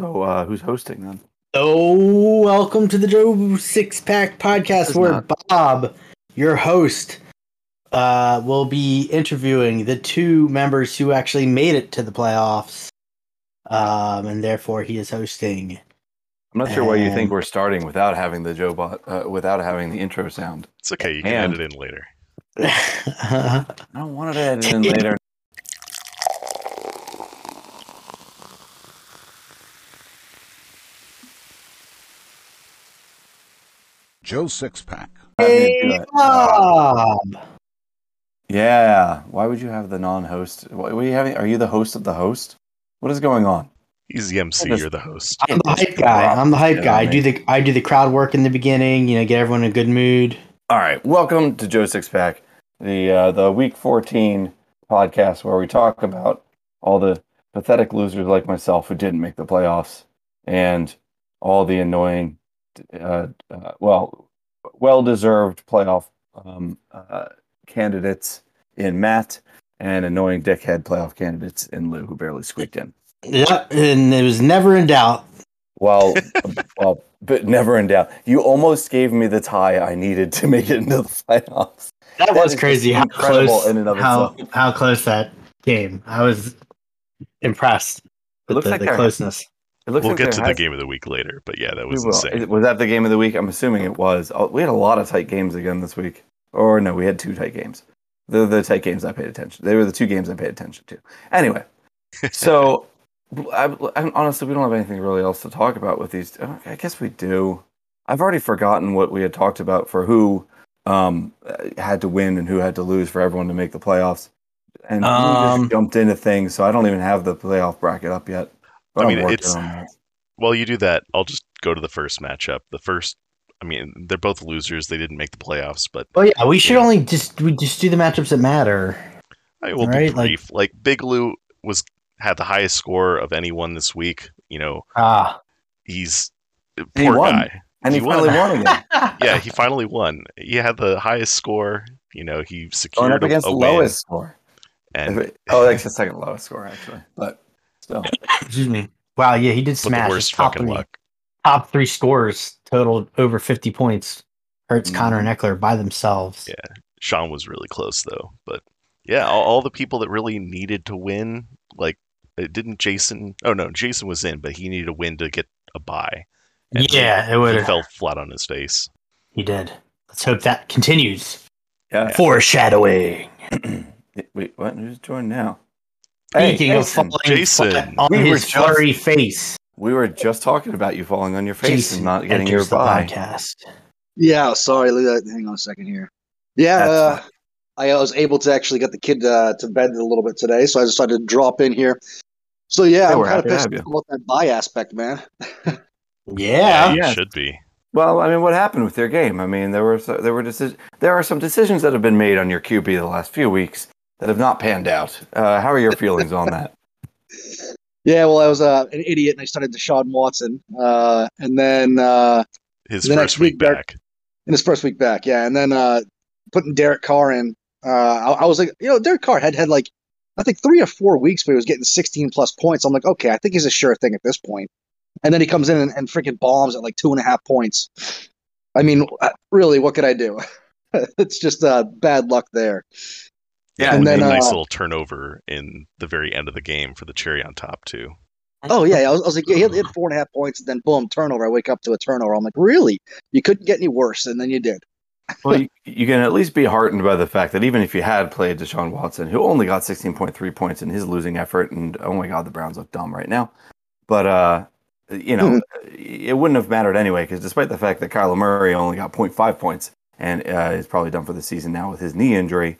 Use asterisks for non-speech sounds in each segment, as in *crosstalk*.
So uh, who's hosting then? Oh, welcome to the Joe Six Pack Podcast, where not. Bob, your host, uh, will be interviewing the two members who actually made it to the playoffs, um, and therefore he is hosting. I'm not sure why you think we're starting without having the Joe bot, uh, without having the intro sound. It's okay. You can And- edit in later. *laughs* I don't want it edited in later. Joe Sixpack. hey, Bob. Yeah. Why would you have the non-host? What are you having? Are you the host of the host? What is going on? He's the MC. Just- You're the host. I'm the hype guy. I'm the hype Yeah, guy. I mate. do the I do the crowd work in the beginning. You know, get everyone in a good mood. All right. Welcome to Joe Six Pack, the uh, the Week 14 podcast where we talk about all the pathetic losers like myself who didn't make the playoffs and all the annoying, uh, uh, well, well deserved playoff um, uh, candidates in Matt and annoying dickhead playoff candidates in Lou who barely squeaked in. Yeah, and it was never in doubt. Well, *laughs* well, but never in doubt. You almost gave me the tie I needed to make it into the playoffs. That, That was crazy. How close? in and of how itself. how close that game? I was impressed with looks the, like the there- close. It looks We'll like get there to the game of the week later, but yeah, that was insane. Is- Was that the game of the week? I'm assuming it was. Oh, we had a lot of tight games again this week. Or no, we had two tight games. They're the tight games I paid attention. They were the two games I paid attention to. Anyway, *laughs* so I, I, honestly, we don't have anything really else to talk about with these. uh, I guess we do. I've already forgotten what we had talked about for who um, had to win and who had to lose for everyone to make the playoffs. And we Um, just jumped into things, so I don't even have the playoff bracket up yet. But I mean, it's- on that. While you do that, I'll just go to the first matchup. The first, I mean, they're both losers. They didn't make the playoffs, but Oh yeah, we should Yeah. only just we just do the matchups that matter. I will Right, be like- brief. Like, Big Lou was had the highest score of anyone this week. You know, Ah, he's he poor won. guy. And he, he finally won again. *laughs* Yeah, he finally won. He had the highest score. You know, he Going secured up against a the win. lowest score. And oh, that's the second lowest score actually. But still, *laughs* excuse me. Wow, yeah, he did with the smash. His worst top fucking three, luck. top three scores totaled over fifty points. Hurts Mhm. Connor and Eckler by themselves. Yeah. Sean was really close though, but yeah, all, all the people that really needed to win, like it didn't Jason. Oh no, Jason was in, but he needed a win to get a bye. And Yeah, it he would. fell flat on his face. He did. Let's hope that continues. yeah. Foreshadowing. *clears throat* Wait, what? Who's joined now? Speaking of Jason, falling Jason. on We were his just- flurry face, we were just talking about you falling on your face Jason and not getting your enters the bye. podcast. Yeah, sorry. Look, hang on a second here. Yeah, uh. I was able to actually get the kid uh, to bed a little bit today, so I decided to drop in here. So yeah, Yeah, I'm we're kind of happy to pissed have you. about that buy aspect, man. *laughs* Yeah. you yeah. should be. Well, I mean, what happened with your game? I mean, there were there were deci- there are some decisions that have been made on your QB the last few weeks that have not panned out. Uh, how are your feelings on that? *laughs* Yeah, well, I was uh, an idiot and I started Deshaun Watson, uh, and then uh, His The next first week week, Derek- back. in his first week back, yeah, and then uh, putting Derek Carr in. Uh, I, I was like, you know, Derek Carr had had like I think three or four weeks where he was getting 16 plus points. I'm like, okay, I think he's a sure thing at this point. And then he comes in and, and freaking bombs at like two and a half points. I mean, uh, really, what could I do? *laughs* it's just uh, bad luck there. Yeah, and then, a nice uh, little turnover in the very end of the game for the cherry on top too. Oh yeah, I was, I was like, yeah, he had, he had four and a half points, and then boom, turnover. I wake up to a turnover. I'm like, really? You couldn't get any worse, and then you did. *laughs* Well, you, you can at least be heartened by the fact that even if you had played Deshaun Watson, who only got 16.3 points in his losing effort, and oh my God, the Browns look dumb right now. But, uh, you know, it wouldn't have mattered anyway, because despite the fact that Kyler Murray only got 0.5 points and uh, is probably done for the season now with his knee injury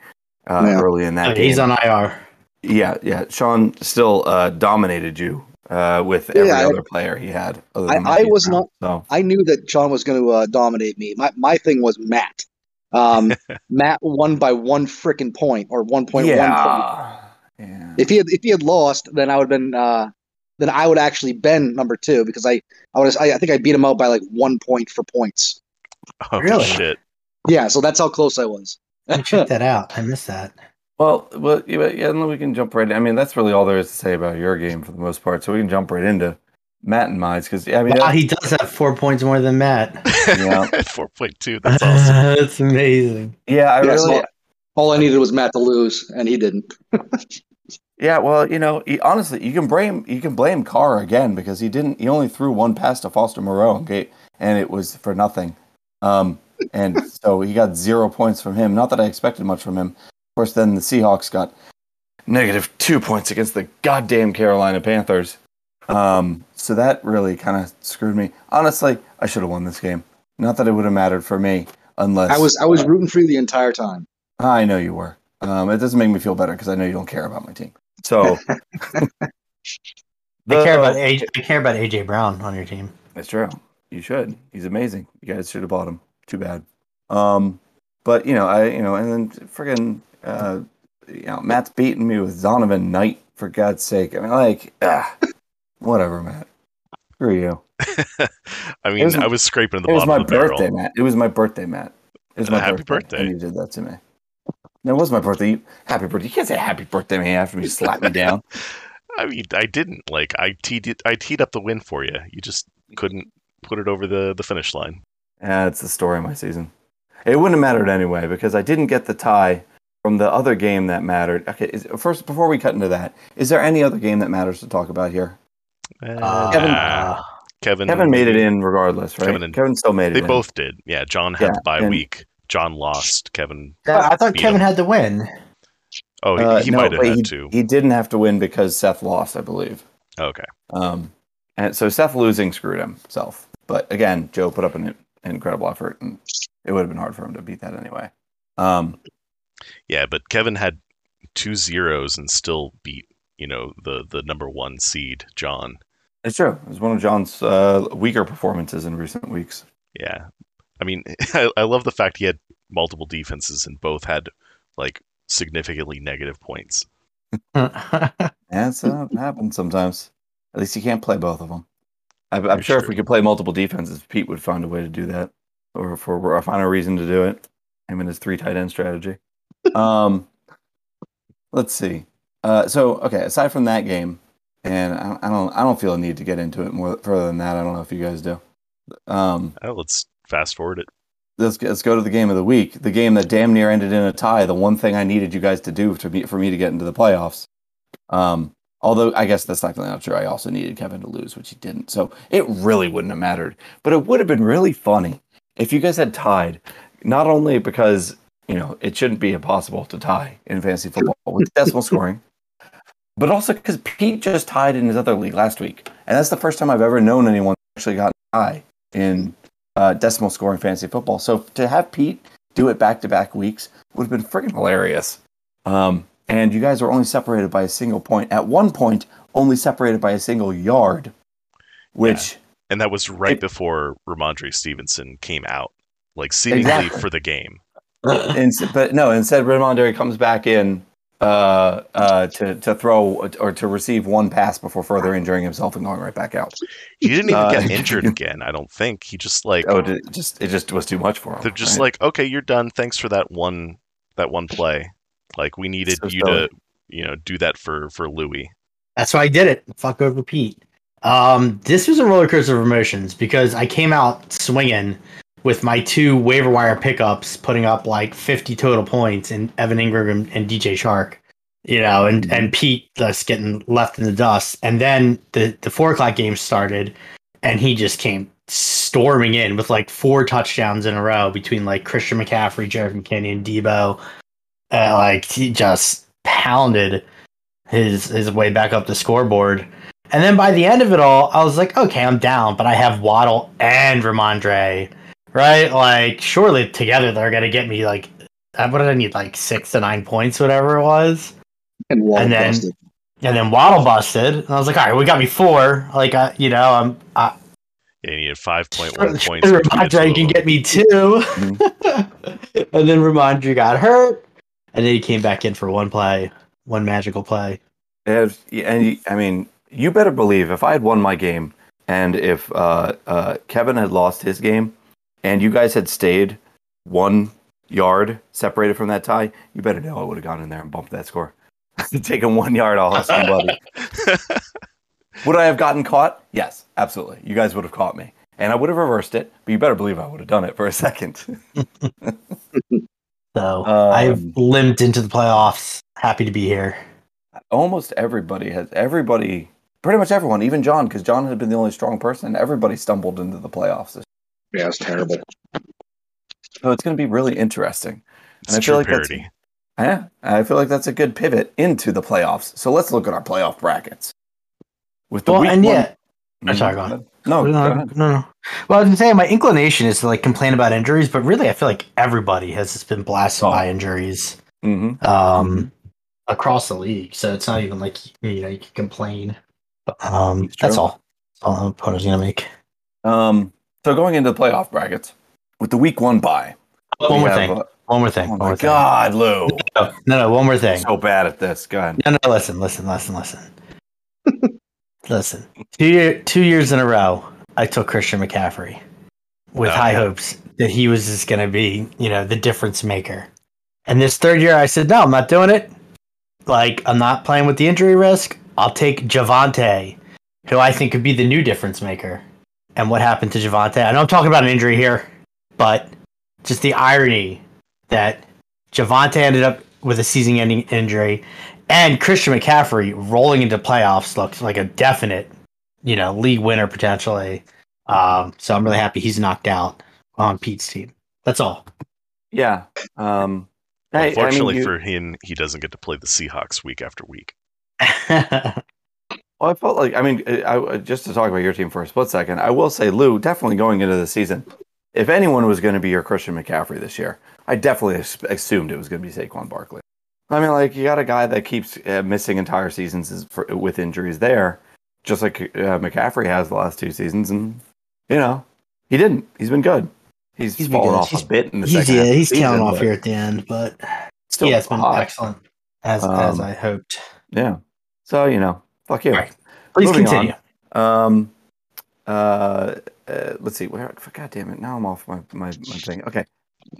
uh, Yeah. early in that game. He's on IR. yeah, yeah. Sean still uh, dominated you uh, with every Yeah, I- other player he had. Other I- than I Matthew was not. So, I knew that Sean was going to uh, dominate me. My my thing was Matt. Um, *laughs* Matt won by one freaking point or one point one point. yeah. Yeah. If he had if he had lost, then I would have been uh, then I would actually been number two because I I would I, I think I beat him out by like one point for points. Oh Really? shit! Yeah, so that's how close I was. I check that out. I missed that. Well, well, yeah, yeah, and we can jump right. In. I mean, that's really all there is to say about your game for the most part. So we can jump right into Matt and mine because I mean, Wow, he does have four points more than Matt. *laughs* Yeah. *laughs* 4.2. *laughs* That's awesome. That's amazing. yeah, I Yeah, really, so all I needed was Matt to lose, and he didn't. yeah. Well, you know, he, honestly, you can blame you can blame Carr again because he didn't. He only threw one pass to Foster Moreau, okay, and it was for nothing. Um, and so he got zero points from him. Not that I expected much from him. Of course, then the Seahawks got negative two points against the goddamn Carolina Panthers. Um, so that really kind of screwed me. Honestly, I should have won this game. Not that it would have mattered for me, unless I was I was rooting for you the entire time. I know you were. Um, it doesn't make me feel better because I know you don't care about my team. So *laughs* I care about The- AJ, I care about AJ Brown on your team. That's true. You should. He's amazing. You guys should have bought him. Too bad. Um, but you know, I you know, and then friggin' uh, you know, Matt's beating me with Zonovan Knight for God's sake. I mean, like, ah, whatever, Matt. Screw you. *laughs* I mean, was- I was scraping the It was bottom my of the barrel. birthday, Matt. It was my birthday, Matt. It was my happy birthday. birthday. And you did that to me. No, it was my birthday. You, happy birthday. You can't say happy birthday to me after you slap me down. *laughs* I mean, I didn't like. I teed it, I teed up the win for you. You just couldn't put it over the the finish line. Yeah, it's the story of my season. It wouldn't have mattered anyway because I didn't get the tie from the other game that mattered. Okay, is, first before we cut into that, is there any other game that matters to talk about here? Uh, Kevin- nah. Kevin, Kevin made it in regardless, right? Kevin and, Kevin, still made it. They in. both did. Yeah, John had Yeah, the bye and- week. John lost. Kevin. I thought Kevin him. had to win. Oh, he, Uh, he no, might have had he, to. He didn't have to win because Seth lost, I believe. Okay. Um, and so Seth losing screwed himself. But again, Joe put up an incredible effort, and it would have been hard for him to beat that anyway. Um, Yeah, but Kevin had two zeros and still beat you know the the number one seed John. it's true. It was one of John's uh, weaker performances in recent weeks. Yeah, I mean, *laughs* I, I love the fact he had multiple defenses and both had like significantly negative points. That's uh, it happens sometimes. At least you can't play both of them. I, I'm Very sure if we could play multiple defenses, Pete would find a way to do that, or for or find a reason to do it. Him and his three tight end strategy. *laughs* um, let's see. Uh, so okay, aside from that game, and I, I don't, I don't feel a need to get into it more further than that. I don't know if you guys do. Um, Oh, let's fast forward it. let's let's go to the game of the week. The game that damn near ended in a tie. The one thing I needed you guys to do to be for me to get into the playoffs. Um, although I guess that's technically not true. I also needed Kevin to lose, which he didn't. So it really wouldn't have mattered. But it would have been really funny if you guys had tied. Not only because you know it shouldn't be impossible to tie in fantasy football with *laughs* decimal scoring, but also because Pete just tied in his other league last week, and that's the first time I've ever known anyone actually got a tie in uh, decimal scoring fantasy football. So to have Pete do it back to back weeks would have been freaking hilarious. Um, and you guys are only separated by a single point. At one point, only separated by a single yard, which And that was right It- before Rhamondre Stevenson came out, like seemingly Exactly. for the game. and, but no, instead Rhamondre comes back in uh, uh, to to throw or to receive one pass before further injuring himself and going right back out. He didn't even Uh, get *laughs* injured again. I don't think he just like Oh, it just it just was too much for him. they're just right? like, okay, you're done. Thanks for that one that one play. Like we needed So you silly. to you know do that for for Louis. That's why I did it. Fuck over Pete. Um, this was a roller coaster of emotions because I came out swinging with my two waiver wire pickups, putting up like 50 total points in Evan Engram and DJ Chark. You know, and and Pete just getting left in the dust. And then the the four o'clock game started, and he just came storming in with like four touchdowns in a row between like Christian McCaffrey, Jerick McKinnon, and Deebo. Uh, like he just pounded his his way back up the scoreboard. And then by the end of it all, I was like, okay, I'm down, but I have Waddle and Rhamondre, right? Like, surely together they're gonna get me like, uh, what did I need? Like six to nine points, whatever it was. And Wall And then- busted. And then Waddle busted, and I was like, all right, we got me four. Like, uh, you know, I'm. Uh, Yeah, he needed five point sure, one sure points. between the two Rhamondre can get me two. *laughs* and then Rhamondre got hurt, and then he came back in for one play, one magical play. And, and I mean, you better believe if I had won my game and if uh, uh, Kevin had lost his game and you guys had stayed one yard separated from that tie, you better know I would have gone in there and bumped that score. *laughs* Taking one yard off somebody. *laughs* *laughs* would I have gotten caught? Yes, absolutely. You guys would have caught me, and I would have reversed it. But you better believe I would have done it for a second. So Um, I've limped into the playoffs. Happy to be here. Almost everybody has. Everybody, pretty much everyone, even John, because John had been the only strong person. Everybody stumbled into the playoffs. this- Yeah, it's terrible. So it's going to be really interesting. It's And I true feel like that's- Yeah, I feel like that's a good pivot into the playoffs. So let's look at our playoff brackets. With the Well, week and one- yeah, Mhm. sorry, go on. No, no, no, no, no. Well, I was saying my inclination is to like complain about injuries, but really, I feel like everybody has just been blasted Oh. by injuries Mhm. um, across the league. So it's not even like you know you can complain. Um, that's all. That's all I was gonna make. Um, so going into the playoff brackets with the week one bye. One more have, thing. uh, One more thing. oh my more thing. God, Lou! No, no, no, one more thing. So bad at this. Go ahead. No, no, listen, listen, listen, listen. Listen. Two year, two years in a row, I took Christian McCaffrey with Oh, high yeah. hopes that he was just going to be, you know, the difference maker. And this third year, I said, no, I'm not doing it. Like, I'm not playing with the injury risk. I'll take Javonte, who I think could be the new difference maker. And what happened to Javonte? I know I'm talking about an injury here, but just the irony that Javonte ended up with a season-ending injury, and Christian McCaffrey rolling into playoffs looks like a definite, you know, league winner potentially. Um, so I'm really happy he's knocked out on Pete's team. That's all. Yeah. Um, hey, I mean, Unfortunately you- for him, he doesn't get to play the Seahawks week after week. *laughs* Well, I felt like I mean, I, I, just to talk about your team for a split second, I will say, Lou, definitely going into the season, if anyone was going to be your Christian McCaffrey this year, I definitely assumed it was going to be Saquon Barkley. I mean, like you got a guy that keeps uh, missing entire seasons for, with injuries there, just like uh, McCaffrey has the last two seasons, and you know he didn't. He's been good. He's, He's been fallen good. off He's- a bit in the he's second. yeah, he's season, counting off here at the end, but Still yeah, it's been hot. excellent as as Um, I hoped. Yeah. So you know, fuck you. All right. Please moving on. continue. Um, uh, uh, let's see. Where? God damn it! Now I'm off my my, my thing. Okay,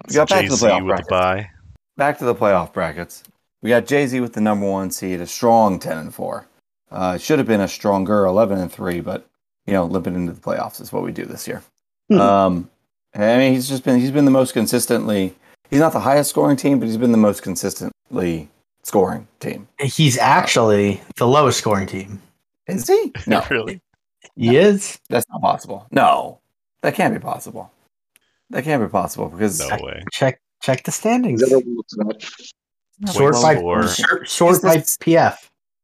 we got back to the Jay-Z playoff with the brackets. Back to the playoff brackets. We got Jay Z with the number one seed, a strong ten and four. Uh, should have been a stronger eleven and three, but you know, limping into the playoffs is what we do this year. Hmm. Um, I mean, he's just been he's been the most consistently. He's not the highest scoring team, but he's been the most consistently scoring team. He's actually the lowest scoring team. Is he? No, *laughs* really? He is. That's not possible. No, that can't be possible. That can't be possible because No way. Check check the standings. Is that what looks? Sort by for- sort, sort by He's PF.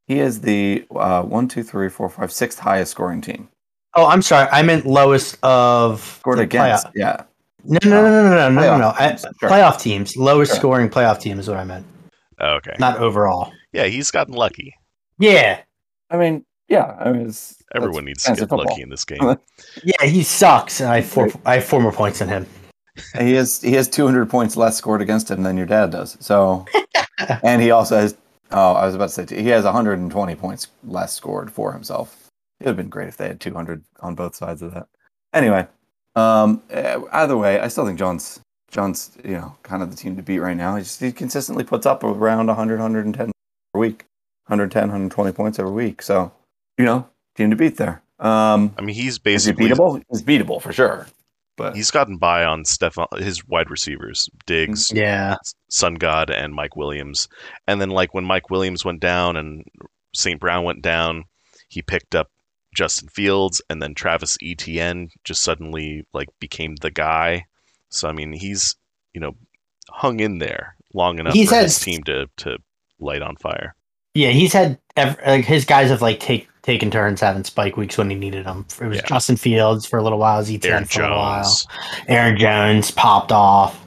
he is the uh, one, two, three, four, five, sixth highest scoring team. Oh, I'm sorry. I meant lowest of Scored the against, playoff. yeah. No, no, no, no, no, no, no, no. Playoff I, teams, sure. Playoff teams, lowest Sure. scoring playoff team is what I meant, okay. not overall. Yeah, he's gotten lucky. Yeah, I mean, yeah. I mean, it's, Everyone needs to get football. lucky in this game. *laughs* yeah, he sucks, and I have four, I have four more points than him. He has he has 200 points less scored against him than your dad does. So, *laughs* *laughs* and he also has. Oh, I was about to say he has 120 points less scored for himself. It would have been great if they had 200 on both sides of that. Anyway, um, eh, either way, I still think John's John's you know kind of the team to beat right now. He just he consistently puts up around 100, 110 per week, 110, 120 points every week. So, you know, team to beat there. Um, I mean, he's is he basically beatable? He's beatable for sure. But he's gotten by on Stefon his wide receivers, Diggs, mm-hmm. Yeah, Sun God, and Mike Williams. And then like when Mike Williams went down and St. Brown went down, he picked up Justin Fields and then Travis Etienne just suddenly like became the guy. So I mean, he's you know hung in there long enough He's for had- his team to to light on fire. yeah. He's had ev- like his guys have like take taken turns having spike weeks when he needed them. It was Yeah. Justin Fields for a little while, Etienne Aaron for a while. Jones. Aaron Jones popped off.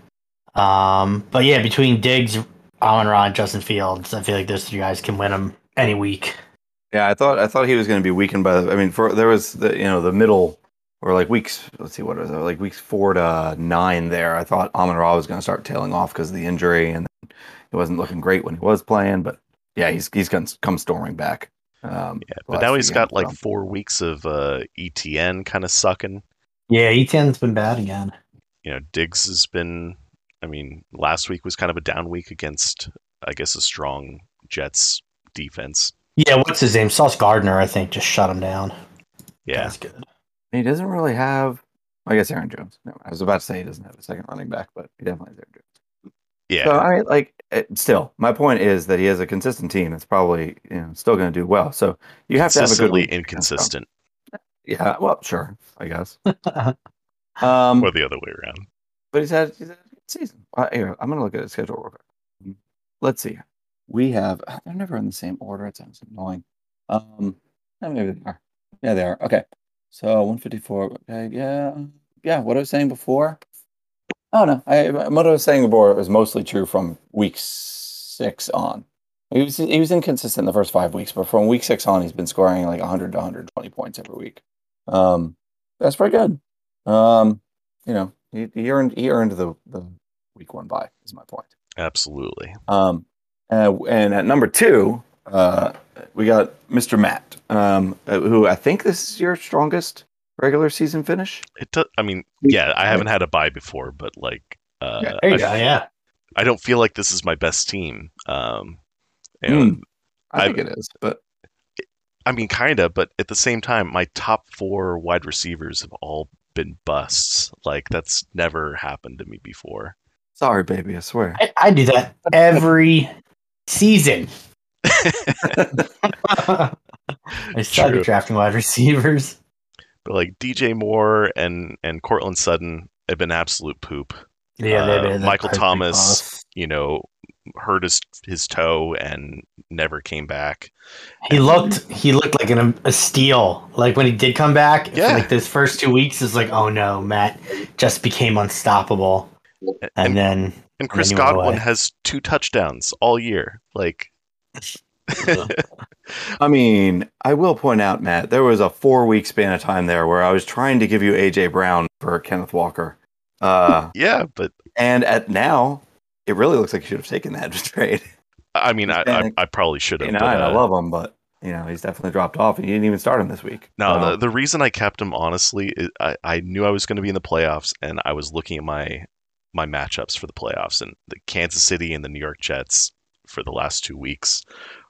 Um, but yeah, between Diggs, Amon Ra, Justin Fields, I feel like those three guys can win them any week. Yeah, I thought I thought he was going to be weakened by. The, I mean, for there was the you know the middle or like weeks. Let's see what was it like weeks four to nine. There, I thought Amon Ra was going to start tailing off because of the injury, and then he wasn't looking great when he was playing. But yeah, he's he's come, come storming back. Um, Yeah, but now he's got like so. four weeks of uh, Etienne kind of sucking. Yeah, Etienne's been bad again. You know, Diggs has been. I mean, last week was kind of a down week against, I guess, a strong Jets defense. Yeah, what's his name? Sauce Gardner, I think, just shut him down. Yeah, That's good. He doesn't really have. I guess Aaron Jones. No, I was about to say he doesn't have a second running back, but he definitely has Aaron Jones. Yeah. So I mean, like, it, still, my point is that he has a consistent team. That's probably you know still going to do well. So you have to have a good Consistently week. inconsistent, Yeah, well, sure, I guess. *laughs* Um, or the other way around. but he's had, he's had a good season. Uh, here, I'm going to look at his schedule real quick. Let's see. We have. *sighs* They're never in the same order. It sounds annoying. Um, eh, maybe they are. Yeah, they are. Okay. So 154. Okay. Yeah. Yeah. What I was saying before. Oh no. I what I was saying before was mostly true from week six on. He was he was inconsistent the first five weeks, but from week six on, he's been scoring like 100 to 120 points every week. Um, that's pretty good. Um, you know, he, he earned he earned the the week one bye. Is my point. Absolutely. Um, uh, and at number two, uh, we got Mr. Matt, um, who I think this is your strongest regular season finish. It. Do, I mean, yeah. I haven't had a buy before, but like, uh, Yeah, There you I, go. Yeah. I don't feel like this is my best team. Um, you Hmm. know, I I- think it is, but I mean, kind of, but at the same time, my top four wide receivers have all been busts. Like that's never happened to me before. sorry, baby, I swear. I, I do that every season. *laughs* *laughs* I suck True. at drafting wide receivers. Like DJ Moore and and Courtland Sutton have been absolute poop. Yeah, Uh, they've been Michael Thomas. close. You know, hurt his his toe and never came back. He looked he looked like an, a steal. Like when he did come back, Yeah. like those first two weeks, is like, oh no, Matt just became unstoppable. And, And, then and Chris he Godwin has two touchdowns all year. Like, I mean, I will point out, Matt, there was a four week span of time there where I was trying to give you AJ Brown for Kenneth Walker. Uh, *laughs* yeah, but and at now, it really looks like you should have taken that *laughs* trade. I mean, I, I, I probably should You have. know, but, and I uh, love him, but you know, he's definitely dropped off, and you didn't even start him this week. No, the, the reason I kept him honestly, is I, I knew I was going to be in the playoffs, and I was looking at my my matchups for the playoffs, and the Kansas City and the New York Jets for the last two weeks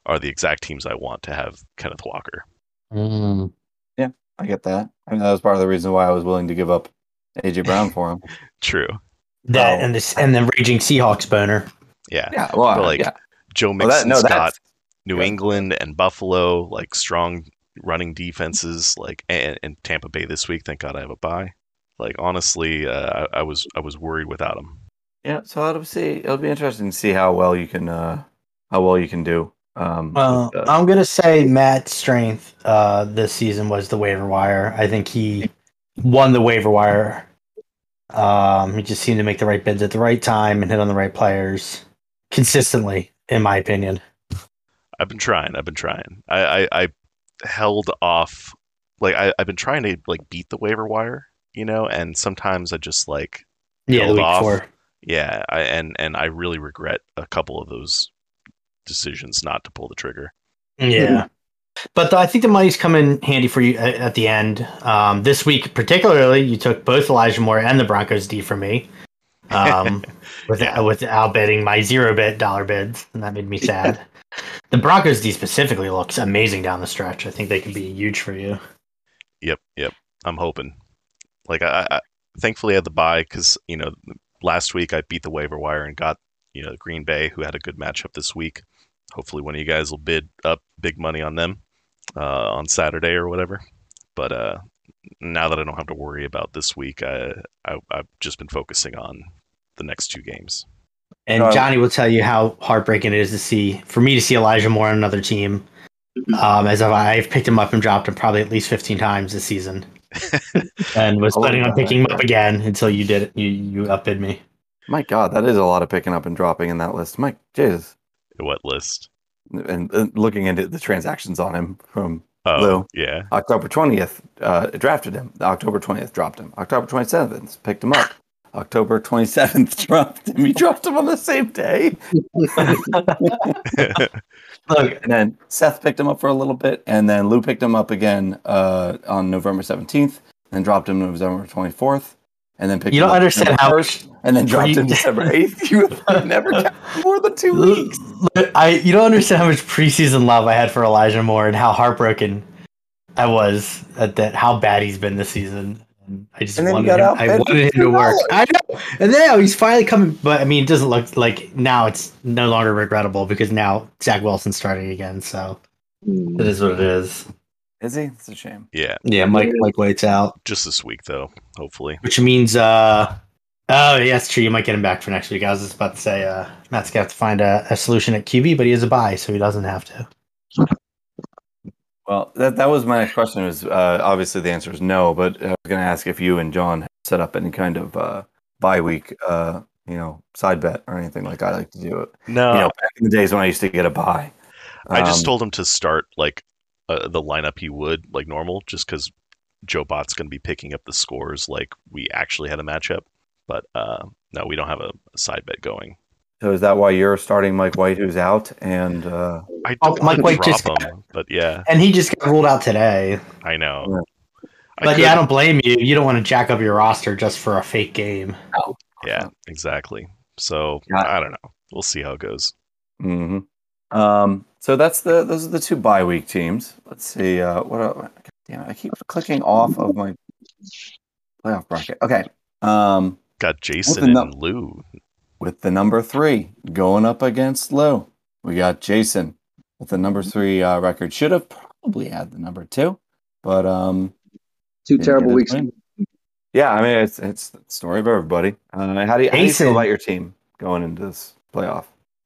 are the exact teams I want to have Kenneth Walker. Mm. I get that. I mean, that was part of the reason why I was willing to give up AJ Brown for him. *laughs* True, that Oh. and this and the raging Seahawks boner. yeah. Yeah, well, But, like, yeah. Joe Well, Mixon, that, no, Scott, New yeah. England, and Buffalo, like strong running defenses, like and, and Tampa Bay this week. Thank God I have a bye. Like honestly, uh, I, I was I was worried without him. yeah. So it'll see. It'll be interesting to see how well you can, uh how well you can do. Um, Well, with, I'm gonna say Matt's strength uh, this season was the waiver wire. I think he won the waiver wire. Um, he just seemed to make the right bids at the right time and hit on the right players consistently, in my opinion. I've been trying. I've been trying. I, I, I held off. Like I, I've been trying to like beat the waiver wire, you know, and sometimes I just like Yeah, the Held week off. four. yeah, I, and and I really regret a couple of those decisions not to pull the trigger. Yeah. But I think the money's come in handy for you at, at the end. Um, this week, particularly, you took both Elijah Moore and the Broncos D for me. Um, *laughs* with, Yeah. without betting my zero bet dollar bids, and that made me sad. *laughs* the Broncos D specifically looks amazing down the stretch. I think they could be huge for you. Yep, yep. I'm hoping. Like I, I thankfully I had the buy because you know last week I beat the waiver wire and got you know Green Bay who had a good matchup this week. Hopefully one of you guys will bid up big money on them uh, on Saturday or whatever. But uh, now that I don't have to worry about this week, I, I I've just been focusing on the next two games. And Um, Johnny will tell you how heartbreaking it is to see for me to see Elijah Moore on another team. Um, as if I've picked him up and dropped him probably at least fifteen times this season, *laughs* and was planning on picking him up again until you did it. You you upbid me. my God, that is a lot of picking up and dropping in that list. Mike, Jesus. What list? And, and looking into the transactions on him from Oh, Lou. yeah. October 20th, uh, drafted him. October 20th, dropped him. October 27th, picked him up. October 27th, *laughs* dropped him. He dropped him on the same day. *laughs* Look, And then Seth picked him up for a little bit, and then Lou picked him up again uh, on November 17th, and dropped him November 24th. And then picked You don't up understand how 1st, and then dropped pre- him *laughs* December eighth. *laughs* You have never kept more than two weeks. I you don't understand how much preseason love I had for Elijah Moore and how heartbroken I was at that how bad he's been this season. And I just And wanted got him, I wanted him to work. I know. And then now he's finally coming but I mean it doesn't look like now it's no longer regrettable because now Zach Wilson's starting again, so Hmm. it is what it is. Is he? It's a shame. Yeah, Yeah, Mike Mike White's out. just this week though. Hopefully. Which means uh Oh yeah, that's true. You might get him back for next week. I was just about to say uh Matt's gonna have to find a, a solution at QB, but he has a buy, so he doesn't have to. Well, that that was my next question. Was uh, obviously the answer is no, but I was going to ask if you and John set up any kind of uh, bye week, uh, you know, side bet or anything like I like to do it. No, you know, back in the days when I used to get a bye. I just Um, told him to start like uh, the lineup he would like normal, just because Joe Bot's going to be picking up the scores like we actually had a matchup. But uh, no, we don't have a, a side bet going. So is that why you're starting Mike White, who's out, and uh, I Oh, don't Mike White to just drop him, but yeah, And he just got ruled out today. I know. Yeah. I But could- yeah, I don't blame you. You don't want to jack up your roster just for a fake game. yeah, exactly. So Yeah. I don't know. We'll see how it goes. hmm Um, so that's the those are the two bye week teams. Let's see. Uh, what? el- damn it! I keep clicking off of my playoff bracket. Okay. Um, Got Jason the and Lou. with the number three going up against Lou, we got Jason with the number three uh, record. Should have probably had the number two, but um, Two terrible weeks. win. Yeah, I mean it's it's the story of everybody. Uh, how do you, how do you feel about your team going into this playoff?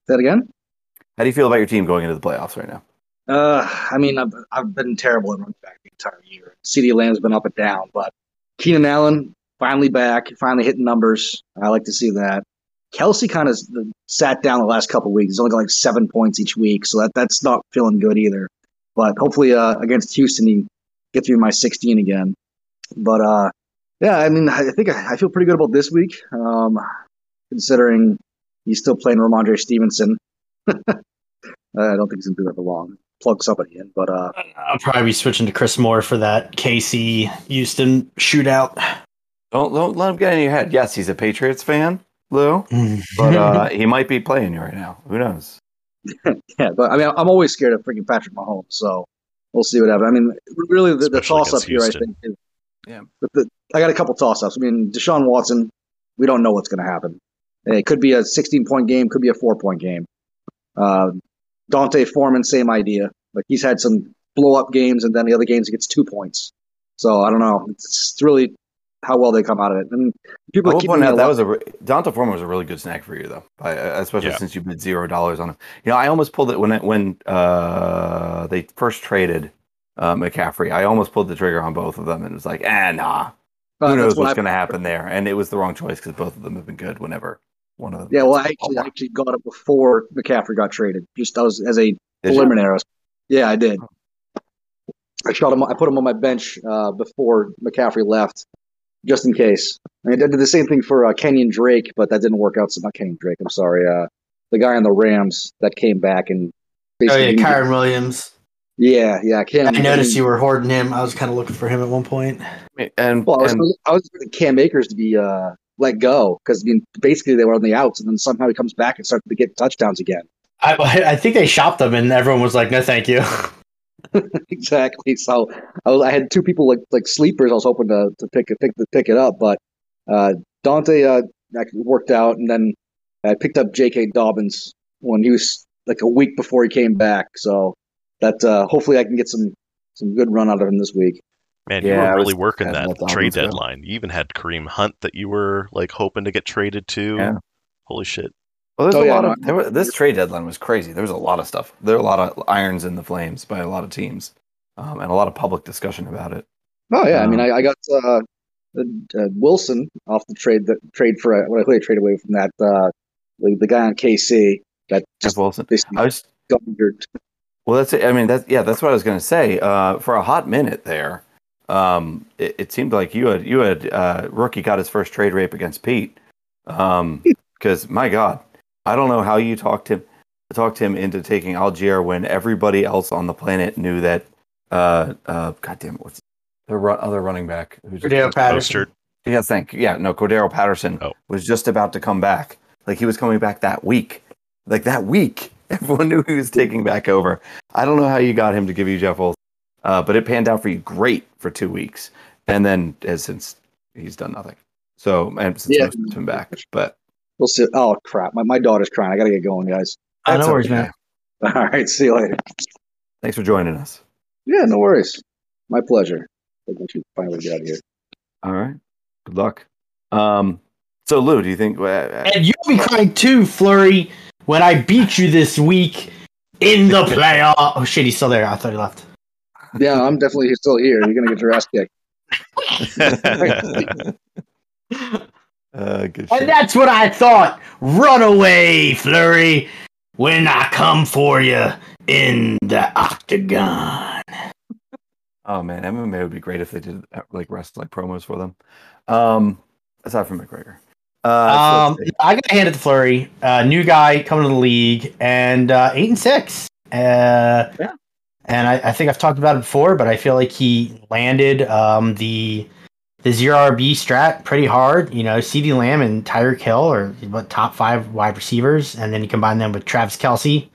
Say that again? How do you feel about your team going into the playoffs right now? Uh, I mean, I've, I've been terrible at running back the entire year. CeeDee Lamb's been up and down, but Keenan Allen finally back, finally hitting numbers. I like to see that. Kelce kind of sat down the last couple weeks. He's only got like seven points each week, so that that's not feeling good either. But hopefully, uh, against Houston, he gets me my 16 again. But uh, yeah, I mean, I think I, I feel pretty good about this week, um, considering he's still playing Rhamondre Stevenson. *laughs* I don't think he's gonna do that for long. Plug somebody in, but uh, I'll probably be switching to Chris Moore for that KC Houston shootout. Don't don't let him get in your head. Yes, he's a Patriots fan, Lou, *laughs* but uh, he might be playing you right now. Who knows? *laughs* yeah, but I mean, I'm always scared of freaking Patrick Mahomes, so we'll see what happens. I mean, really, the, the toss up here, I think, is Yeah. but the, I got a couple toss ups. I mean, Deshaun Watson, we don't know what's going to happen. It could be a 16 point game, could be a four point game. Uh, D'Onta Foreman, same idea. Like he's had some blow up games, and then the other games he gets two points. So I don't know. It's, it's really how well they come out of it. And people I will keep point out that lot- was a re- D'Onta Foreman was a really good snack for you though, I, I- especially Yeah. since you bid zero dollars on him. You know, I almost pulled it when it, when uh, they first traded uh, McCaffrey. I almost pulled the trigger on both of them, and it was like, ah, nah. uh, Who that's knows when what's I- going to happen there? And it was the wrong choice because both of them have been good. Whenever one of them, Yeah, well, I actually, I actually got it before McCaffrey got traded. Just I was as a Did preliminary. I was- Yeah, I did. I shot him. I put him on my bench uh, before McCaffrey left, just in case. I, mean, I did the same thing for uh, Kenyon Drake, but that didn't work out. So not Kenyon Drake. I'm sorry. Uh, the guy on the Rams that came back and Oh basically yeah, Kyren Williams. yeah, yeah. Cam, I noticed you were hoarding him. I was kind of looking for him at one point. And, Well, I was, and I was expecting Cam Akers to be uh, let go because I mean, basically they were on the outs, and then somehow he comes back and starts to get touchdowns again. I, *laughs* I think they shopped them, and everyone was like, "No, thank you." *laughs* *laughs* exactly. So I was I had two people like like sleepers. I was hoping to to pick it pick to pick it up, but uh, D'Onta uh, worked out, and then I picked up J.K. Dobbins when he was like a week before he came back. So that uh, hopefully I can get some some good run out of him this week. Man, you Yeah, I were was really working that that trade Dobbins go. deadline. You even had Kareem Hunt that you were like hoping to get traded to. Yeah. Holy shit. well, there's Oh, a yeah, lot no, of there were, this trade deadline was crazy. There was a lot of stuff. There were a lot of irons in the flames by a lot of teams, um, and a lot of public discussion about it. Oh yeah, I mean Um, I, I got uh, uh, Wilson off the trade that trade for uh, what I really trade away from that uh, the, the guy on KC that just Wilson. I was got injured. Well, that's it. I mean, that's yeah, that's what I was going to say. Uh, for a hot minute there, um, it, it seemed like you had you had uh, rookie got his first trade rape against Pete. *laughs* Because my God, I don't know how you talked him talked him into taking Allgeier when everybody else on the planet knew that. Uh, uh, God damn it, what's the ru- other running back? Who's Cordarrelle Patterson. Yeah, thank you. Yeah, no, Cordarrelle Patterson Oh. was just about to come back. Like he was coming back that week. Like that week, *laughs* everyone knew he was taking back over. I don't know how you got him to give you Jeff Wilson, uh, but it panned out for you great for two weeks, and then has since he's done nothing. So and since Yeah. Wilson's been back, but We'll see. Oh crap! My, my daughter's crying. I gotta get going, guys. That's no worries, okay. man. *laughs* All right. See you later. Thanks for joining us. Yeah, no worries. My pleasure. I think we finally get out of here. All right, good luck. Um, so Lou, do you think? Uh, And you'll be crying too, Flurry, when I beat you this week in the *laughs* playoff. Oh shit, he's still there. I thought he left. Yeah, I'm definitely still here. You're gonna get your ass kicked. *laughs* uh, good And shit. that's what I thought. Run away, Flurry, when I come for you in the octagon. Oh man, MMA would be great if they did uh, like wrestling promos for them. Um, aside from McGregor. Uh, Um, let's. I gotta hand it to Flurry. Uh, new guy coming to the league, and uh, eight and six. Uh, Yeah. And I, I think I've talked about it before, but I feel like he landed um, the the zero RB strat pretty hard. You know, CeeDee Lamb and Tyreek Hill are what top five wide receivers, and then you combine them with Travis Kelce,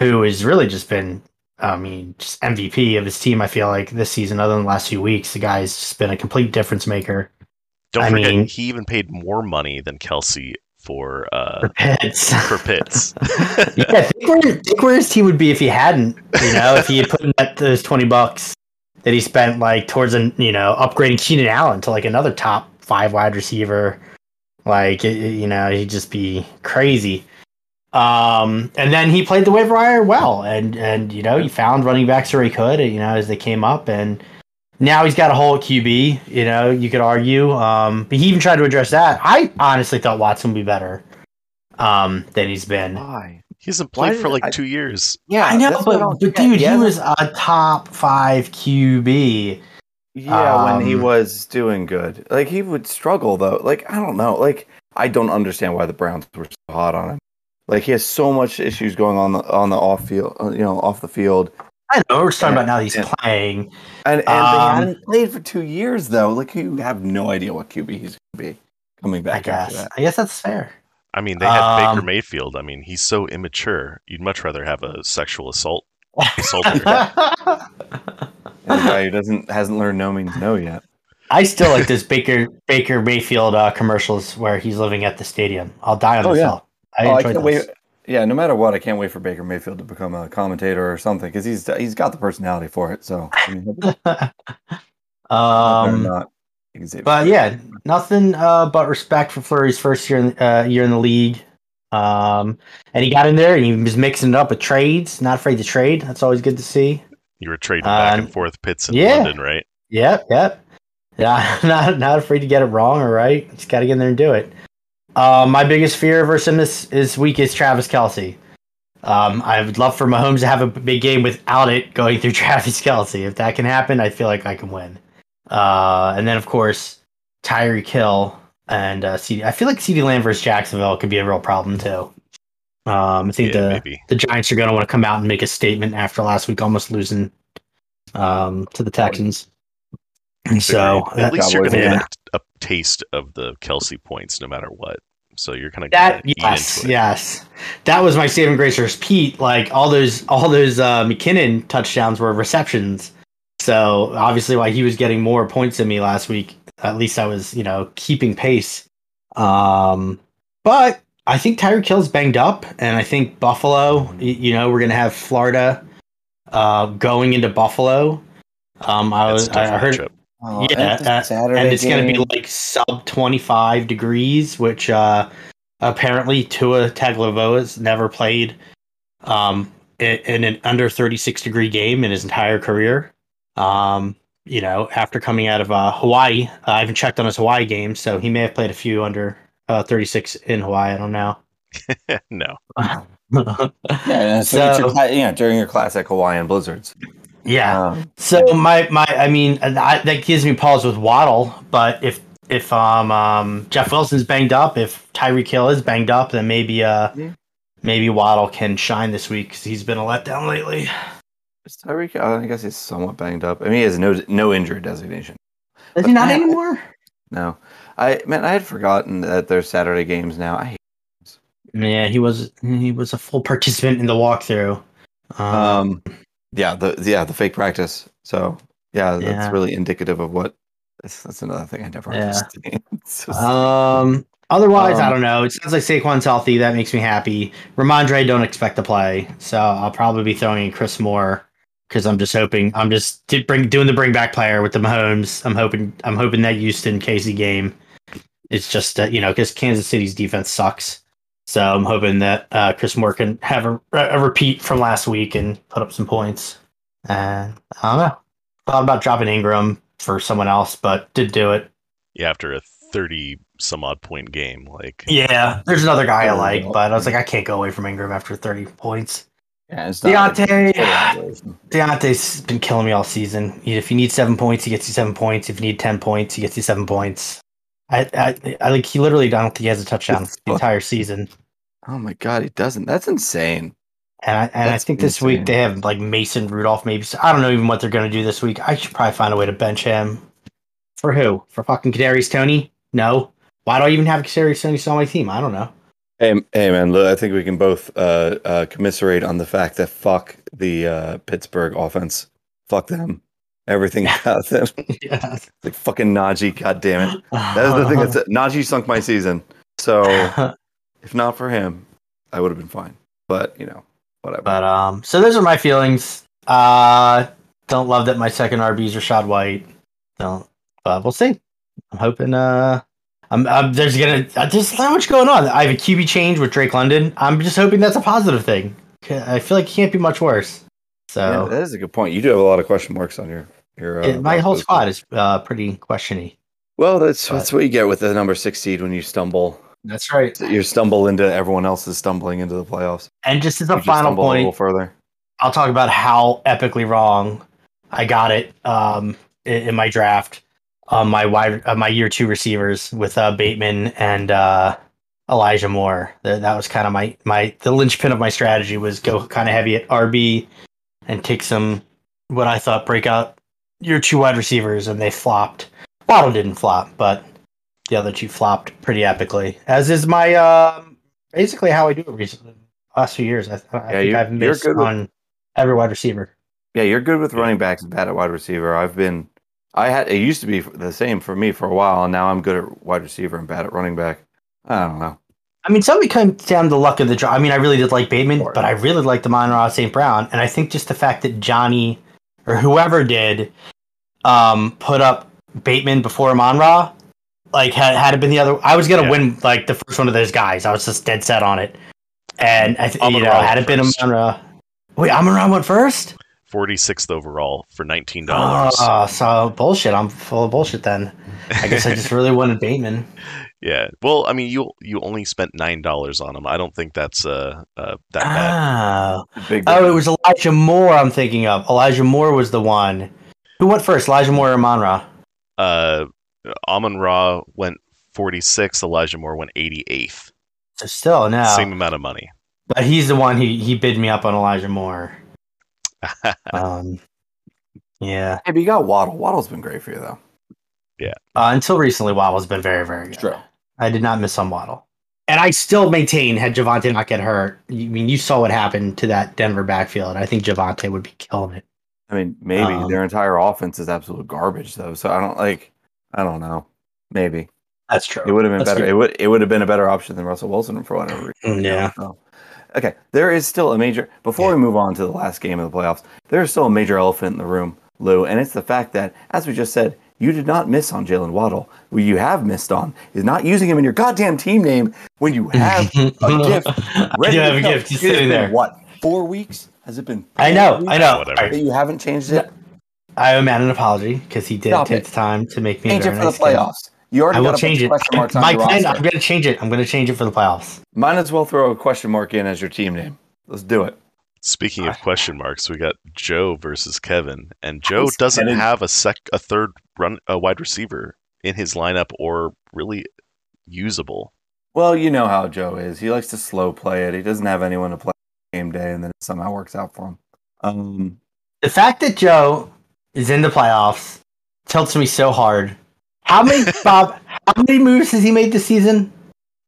who has really just been, I mean, just MVP of his team. I feel like this season, other than the last few weeks, the guy's just been a complete difference maker. Don't I forget, mean- he even paid more money than Kelce for uh, For Pitts. for Pitts. *laughs* *laughs* yeah, think where, think where his team would be if he hadn't, you know, if he had put in that those twenty bucks that he spent like towards an you know upgrading Keenan Allen to like another top five wide receiver, like it- you know he'd just be crazy. Um, and then he played the waiver wire well, and and you know he found running backs where he could, you know, as they came up, and now he's got a hole at QB. You know, you could argue, um, but he even tried to address that. I honestly thought Watson would be better um, than he's been. why? He hasn't Why played for like I- two years. Yeah, I know, that's what I but, but get. dude, he hasn't- was a top five QB. Yeah, when he Um, was doing good. Like he would struggle though. Like I don't know. Like I don't understand why the Browns were so hot on him. Like he has so much issues going on the on the off field, uh, you know, off the field. I know we're just talking about now he's Yeah. playing. And and Um, they hadn't played for 2 years though. Like you have no idea what QB he's going to be coming I back after guess. that. I guess that's fair. I mean, they had Baker Um, Mayfield. I mean, he's so immature. You'd much rather have a sexual assault *laughs* assaulter. *laughs* And the guy who doesn't hasn't learned no means no yet. I still like this Baker Baker Mayfield uh, commercials where he's living at the stadium. I'll die on Oh, this yeah. hill. I oh, I enjoy can't those. wait. Yeah, no matter what, I can't wait for Baker Mayfield to become a commentator or something because he's he's got the personality for it. So, I mean, *laughs* um, not. You But yeah, nothing uh, but respect for Flurry's first year in, uh, year in the league. Um, and he got in there and he was mixing it up with trades. Not afraid to trade. That's always good to see. You were trading back Um, and forth Pitts in yeah. London, right? Yep, yep. *laughs* Yeah, not not afraid to get it wrong or right. Just got to get in there and do it. Uh, my biggest fear versus him this, this week is Travis Kelce. Um, I would love for Mahomes to have a big game without it going through *laughs* Travis Kelce. If that can happen, I feel like I can win. Uh, and then of course Tyreek Hill and uh, CeeDee. I feel like CeeDee Lamb versus Jacksonville could be a real problem too. Um, I think Yeah, the maybe. the Giants are going to want to come out and make a statement after last week almost losing um, to the Texans. And so at least you're going to yeah. get a, a taste of the Kelce points no matter what. So you're kind of that yes, yes, that was my saving grace versus Pete. Like all those all those uh, McKinnon touchdowns were receptions. So obviously, why he was getting more points than me last week. At least I was, you know, keeping pace. Um, but I think Tyreek Hill's banged up, and I think Buffalo. You know, we're gonna have Florida uh, going into Buffalo. Um, I was I heard matchup. Oh, yeah, and it's a uh, Saturday and it's going to be like sub 25 degrees, which uh, apparently Tua Tagovailoa has never played um, in, in an under 36 degree game in his entire career. Um, you know, after coming out of uh, Hawaii, uh, I haven't checked on his Hawaii game, so he may have played a few under uh, 36 in Hawaii. I don't know. *laughs* no. *laughs* Yeah, so, So- cla- yeah, during your classic Hawaiian blizzards. Yeah. Um, So my my I mean I, that gives me pause with Waddle, but if if um, um Jeff Wilson's banged up, if Tyreek Hill is banged up, then maybe uh Yeah. maybe Waddle can shine this week because he's been a letdown lately. is Tyreek, uh, I guess he's somewhat banged up. I mean, he has no no injury designation. Is But he not man, anymore? No, I man, I had forgotten that there's Saturday games now. I hate Yeah, he was he was a full participant in the walkthrough. Um, um, yeah, the yeah the fake practice. So yeah, that's Yeah. really indicative of what. That's, that's another thing I never Yeah. understand. *laughs* Um otherwise, I Um, don't know. It sounds like Saquon's healthy. That makes me happy. Rhamondre don't expect to play, so I'll probably be throwing in Chris Moore because I'm just hoping I'm just bring doing the bring back player with the Mahomes. I'm hoping I'm hoping that Houston KC game. It's just uh, you know because Kansas City's defense sucks. So I'm hoping that uh, Chris Moore can have a, a repeat from last week and put up some points. And I don't know. Thought about dropping Engram for someone else, but did do it. Yeah, after a thirty some odd point game, like Yeah, there's another guy I like, but I was like, I can't go away from Engram after 30 points. yeah, it's not D'Onta, D'Onta's been killing me all season. If you need seven points, he gets you seven points. If you need ten points, he gets you seven points. I, I, I like he literally. I don't think he has a touchdown the entire season. Oh my god, he doesn't. That's insane. And I, and I That's think this insane. week they have like Mason Rudolph. Maybe so I don't know even what they're going to do this week. I should probably find a way to bench him. For who? For fucking Kadarius Toney? No. Why do I even have Kadarius Toney on my team? I don't know. Hey, hey, man. Look, I think we can both uh, uh, commiserate on the fact that fuck the uh, Pittsburgh offense. Fuck them. Everything *laughs* about them. yeah. *laughs* Like fucking Najee. God damn it. *laughs* That is the thing. That's Najee sunk my season. So if not for him, I would have been fine. But you know, whatever. But um, so those are my feelings. Uh, don't love that my second RBs are Rachaad White. Don't, but we'll see. I'm hoping. Uh, I'm, I'm there's gonna uh, there's so much going on. I have a QB change with Drake London. I'm just hoping that's a positive thing. I feel like it can't be much worse. Yeah, So that is a good point. You do have a lot of question marks on your your. Uh, it- my whole squad is uh, pretty questiony. Well, that's but- that's what you get with the number six seed when you stumble. That's right. You stumble into everyone else is stumbling into the playoffs. And just as a just final stumble a little point, further. I'll talk about how epically wrong I got it um, in, in my draft. Um, my wide, uh, my year two receivers with uh, Bateman and uh, Elijah Moore. That, that was kind of my my the linchpin of my strategy was go kind of heavy at RB and take some what I thought breakout your two wide receivers, and they flopped. Waddle didn't flop, but the other two flopped pretty epically. As is my um, basically how I do it recently. Last few years, I, I think you're- I've missed good with- on every wide receiver. Yeah, you're good with Yeah. running backs and bad at wide receiver. I've been, I had it used to be the same for me for a while, and now I'm good at wide receiver and bad at running back. I don't know. I mean, some of it comes down to the luck of the draw. I mean, I really did like Bateman, but I really liked the Amon-Ra St. Brown, and I think just the fact that Johnny or whoever did um, put up Bateman before Amon-Ra, like had, had it been the other, I was gonna Yeah. win like the first one of those guys. I was just dead set on it, and I th- you know, had it been a first. Monroe. Wait, Amon went first. forty sixth overall for nineteen dollars. Oh, so bullshit. I'm full of bullshit then. I guess I just *laughs* really wanted Bateman. Yeah. Well, I mean, you you only spent nine dollars on him. I don't think that's uh, uh that bad. Oh, Big. Oh, it was Elijah Moore. I'm thinking of Elijah Moore was the one. Who went first, Elijah Moore or Monra? Uh, Amon Ra went 46. Elijah Moore went eighty eighth. So still no, Same amount of money. but he's the one. He he bid me up on Elijah Moore. *laughs* Um, yeah. Hey, but you got Waddle. Waddle's been great for you though. Yeah. Uh, until recently, Waddle's been very very good. True. I did not miss on Waddle, and I still maintain had Javonte not get hurt. I mean, you saw what happened to that Denver backfield. I think Javonte would be killing it. I mean, maybe Um, their entire offense is absolute garbage though. So I don't like. I don't know. Maybe That's true. it would have been That's better. good. It would it would have been a better option than Russell Wilson for whatever reason. Yeah. So, okay, there is still a major. Before we move on to the last game of the playoffs, there is still a major elephant in the room, Lou, and it's the fact that, as we just said, you did not miss on Jaylen Waddle. What you have missed on is not using him in your goddamn team name when you have *laughs* a gift. I ready do have a go. gift. He's sitting been, there. What four weeks? Has it been? I know. I know. Whatever. That you haven't changed it. I owe Matt an apology because he did Stop take it. the time to make me Change a it for the nice kid. playoffs. You already I will got change it. of question marks on My plan. I'm going to change it. I'm going to change it for the playoffs. Might as well throw a question mark in as your team name. Let's do it. Speaking of question marks, we got Joe versus Kevin, and Joe doesn't Kevin. have a sec a third run a wide receiver in his lineup or really usable. Well, you know how Joe is. He likes to slow play it. He doesn't have anyone to play game day, and then it somehow works out for him. Um, The fact that Joe is in the playoffs tilts me so hard. How many *laughs* Bob? How many moves has he made this season?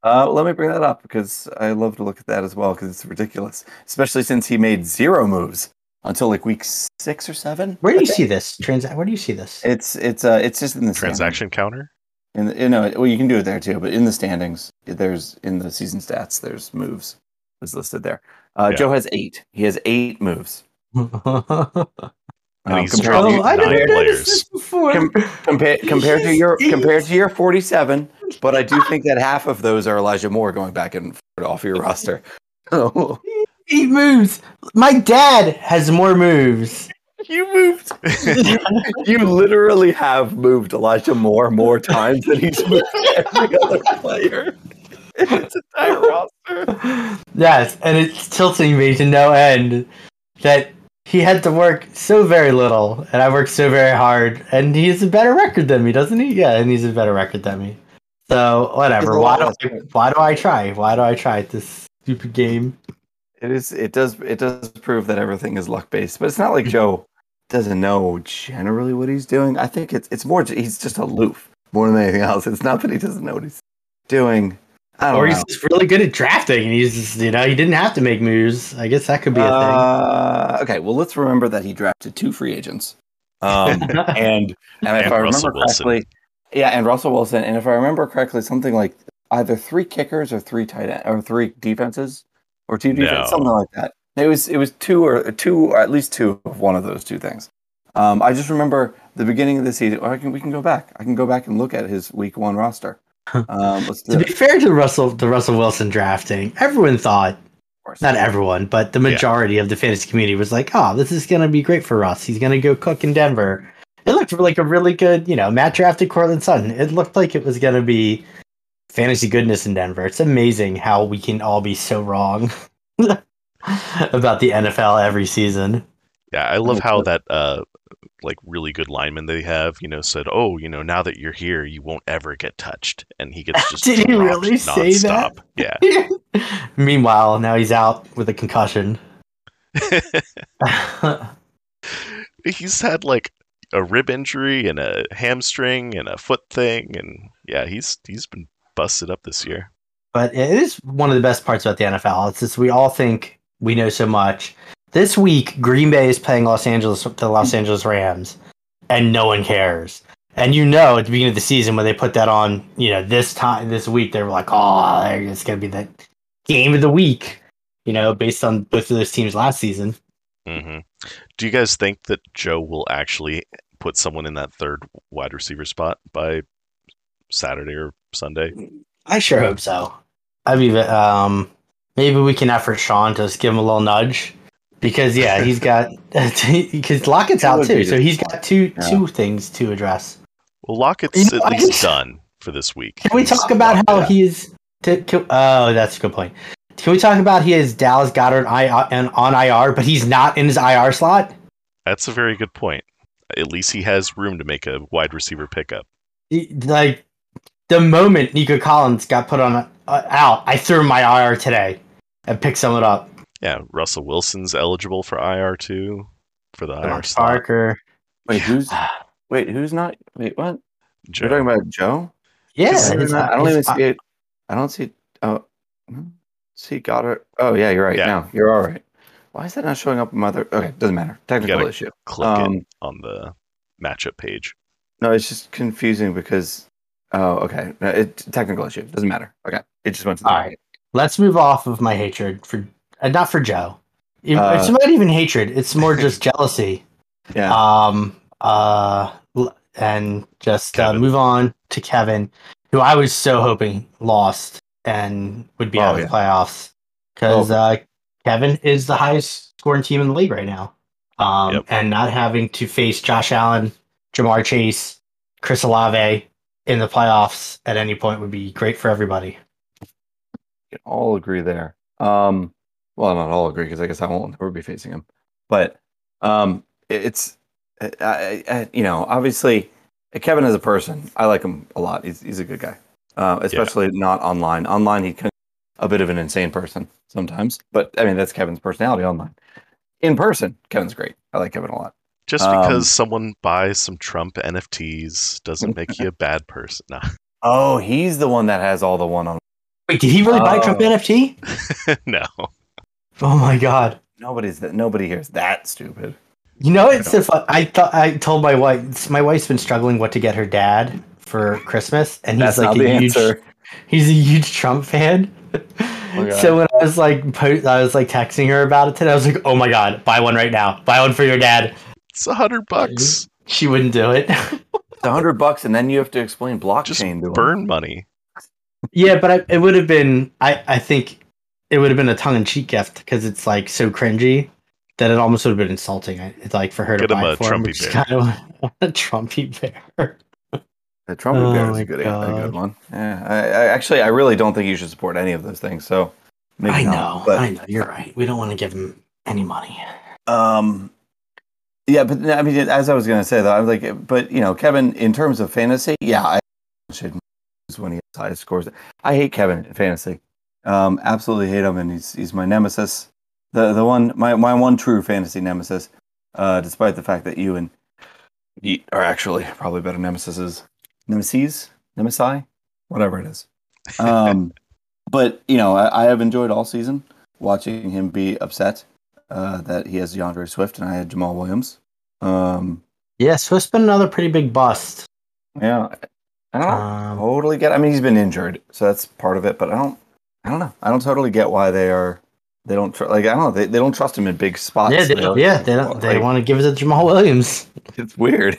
Uh, let me bring that up because I love to look at that as well because it's ridiculous, especially since he made zero moves until like week six or seven. Where do you see this? Trans- where do you see this? It's it's uh it's just in the standings. Transaction counter. In the, you know, well, you can do it there too, but in the standings, there's in the season stats, there's moves is listed there. Uh, Yeah. Joe has eight. He has eight moves. *laughs* And Um, he's compared, dropped to, oh, I never nine noticed players. this before. Com- compared, *laughs* compared to your compared to your 47, but I do think that half of those are Elijah Moore going back and forth off your roster. *laughs* Oh, Eight moves. My dad has more moves. *laughs* you moved. You literally have moved Elijah Moore more times than he's moved every other player in his entire roster. Yes, and it's tilting me to no end that he had to work so very little, and I worked so very hard, and he has a better record than me, doesn't he? Yeah, and he's a better record than me. So whatever. Why do I, why do I try? Why do I try this stupid game? It is. It does. It does prove that everything is luck based, but it's not like *laughs* Joe doesn't know generally what he's doing. I think it's it's more. He's just aloof more than anything else. It's not that he doesn't know what he's doing. I don't Or know. he's just really good at drafting, and he's just, you know he didn't have to make moves. I guess that could be a thing. Uh, okay, well, let's remember that he drafted two free agents. Um, thing. *laughs* and and if I Russell remember Wilson. correctly, yeah, and Russell Wilson, and if I remember correctly, something like either three kickers or three tight end, or three defenses or two defenses, No. something like that. It was it was two or two or at least two of one of those two things. Um, I just remember the beginning of the season. Or I can we can go back. I can go back and look at his week one roster. *laughs* Um, let's to it. be fair to Russell, the Russell Wilson drafting, everyone thought not everyone, but the majority of the fantasy community was like, "Oh, this is gonna be great for Russ. He's gonna go cook in Denver." It looked like a really good, you know, Matt drafted Courtland Sutton. It looked like it was gonna be fantasy goodness in Denver. It's amazing how we can all be so wrong *laughs* about the NFL every season. Yeah, I love how that uh like really good lineman they have, you know, said, "Oh, you know, now that you're here, you won't ever get touched," and he gets *laughs* just Did he really say that? Yeah, *laughs* Meanwhile, now he's out with a concussion. *laughs* he's had like a rib injury and a hamstring and a foot thing, and yeah, he's he's been busted up this year. but it is one of the best parts about the NFL. It's just we all think we know so much. This week, Green Bay is playing Los Angeles, the Los Angeles Rams, and no one cares. And you know, at the beginning of the season, when they put that on, you know, this time, this week, they were like, "Oh, it's gonna be the game of the week," you know, based on both of those teams last season. hmm Do you guys think that Joe will actually put someone in that third wide receiver spot by Saturday or Sunday? I sure hope so. I mean, um, maybe we can effort Sean to just give him a little nudge because yeah, he's got *laughs* because Lockett's That out too, so he's got two Yeah. two things to address. Well, Lockett's You know, at least just- done for this week. Can we He's talk about how in. he is? To, to, oh, that's a good point. Can we talk about he has Dallas Goedert I, and on IR, but he's not in his IR slot? That's a very good point. At least he has room to make a wide receiver pickup. Like the moment Nico Collins got put on uh, out, I threw my IR today and picked someone up. Yeah, Russell Wilson's eligible for IR too, for the IR Mark slot. Parker. Wait, who's *sighs* wait? Who's not? Wait, what? Joe. You're talking about Joe? Yeah, Is not- I don't even see it. I don't see. Oh, hmm, see Goedert. Oh yeah, you're right. Yeah. Now you're all right. Why is that not showing up in my other? Okay, doesn't matter. Technical gotta- issue. Click Um, it on the matchup page. No, it's just confusing because. Oh, okay. No, it technical issue. Doesn't matter. Okay, it just went to the All right. Let's move off of my hatred for, uh, not for Joe. Even- Uh, it's not even hatred. It's more *laughs* just jealousy. Yeah. Um. Uh. And just uh, move on to Kevin, who I was so hoping lost and would be Oh, out of yeah. the playoffs because Oh. uh, Kevin is the highest scoring team in the league right now. Um, Yep. and not having to face Josh Allen, Ja'Marr Chase, Chris Olave in the playoffs at any point would be great for everybody. can all agree there. Um, well, not all agree because I guess I won't ever be facing him. But um, it's, I, I, I- you know, obviously Kevin as a person, I like him a lot. He's he's a good guy, uh, especially not online. Online, he can a bit of an insane person sometimes. But I mean, that's Kevin's personality online. In person, Kevin's great. I like Kevin a lot. Just Um, because someone buys some Trump NFTs doesn't make you a *laughs* bad person. Nah. Oh, he's the one that has all the one on. Wait, did he really buy Trump Oh. NFT? *laughs* no. Oh my god. Nobody's that. Nobody here is that stupid. You know, it's so fun. I thought I told my wife. My wife's been struggling what to get her dad for Christmas, and he's That's like a huge. answer. He's a huge Trump fan. Oh *laughs* god. so when I was like, po- I was like texting her about it today. I was like, "Oh my god, buy one right now! Buy one for your dad." It's a hundred bucks. She wouldn't do it. It's a hundred bucks, and then you have to explain Just blockchain to him. burn money. yeah, but I, it would have been. I I think it would have been a tongue in cheek gift because it's like so cringy that it almost would have been insulting. It's like for her Get to him buy a it for him, Trumpy which is bear. kind of *laughs* a Trumpy bear. The Trump Oh bear is a good, a good one. Yeah, I, I actually, I really don't think you should support any of those things. So maybe I know, not. But I know. You're right. We don't want to give him any money. Um, yeah, but I mean, as I was going to say though, I was like, but you know, Kevin, in terms of fantasy, yeah, I should lose when he has high scores. I hate Kevin in fantasy. Um, absolutely hate him, and he's he's my nemesis. The the one my my one true fantasy nemesis. Uh, despite the fact that you and Yeet are actually probably better nemesises, nemesis, nemesi, whatever it is. *laughs* Um, but you know, I, I have enjoyed all season watching him be upset uh, that he has D'Andre Swift and I had Jamaal Williams. Um, Yeah, Swift's been another pretty big bust. yeah, I don't Um, totally get. I mean, he's been injured, so that's part of it. But I don't, I don't know. I don't totally get why they are. They don't tr- like. I don't know. They, they don't trust him in big spots. yeah, they, yeah, they don't, they like, want to give it to Jamaal Williams. *laughs* It's weird.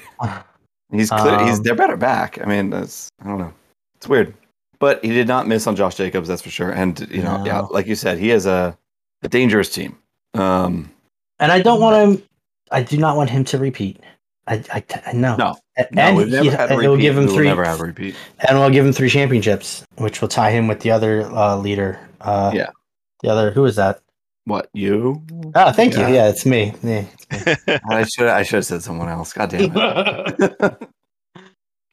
He's clear. he's Um, they're better back. I mean, that's I don't know. It's weird, but he did not miss on Josh Jacobs. That's for sure. And you know, yeah, like you said, he is a, a dangerous team. Um, And I don't want him. I do not want him to repeat. I, I, I no. No. A- no, and we've never he- had a and repeat. we'll give him we will three. never have a repeat. And we'll give him three championships, which will tie him with the other uh, leader. Uh, Yeah. The other, who is that? What you? Oh, thank Yeah. you. Yeah, it's me. Yeah. *laughs* I should I should have said someone else. God damn it. *laughs*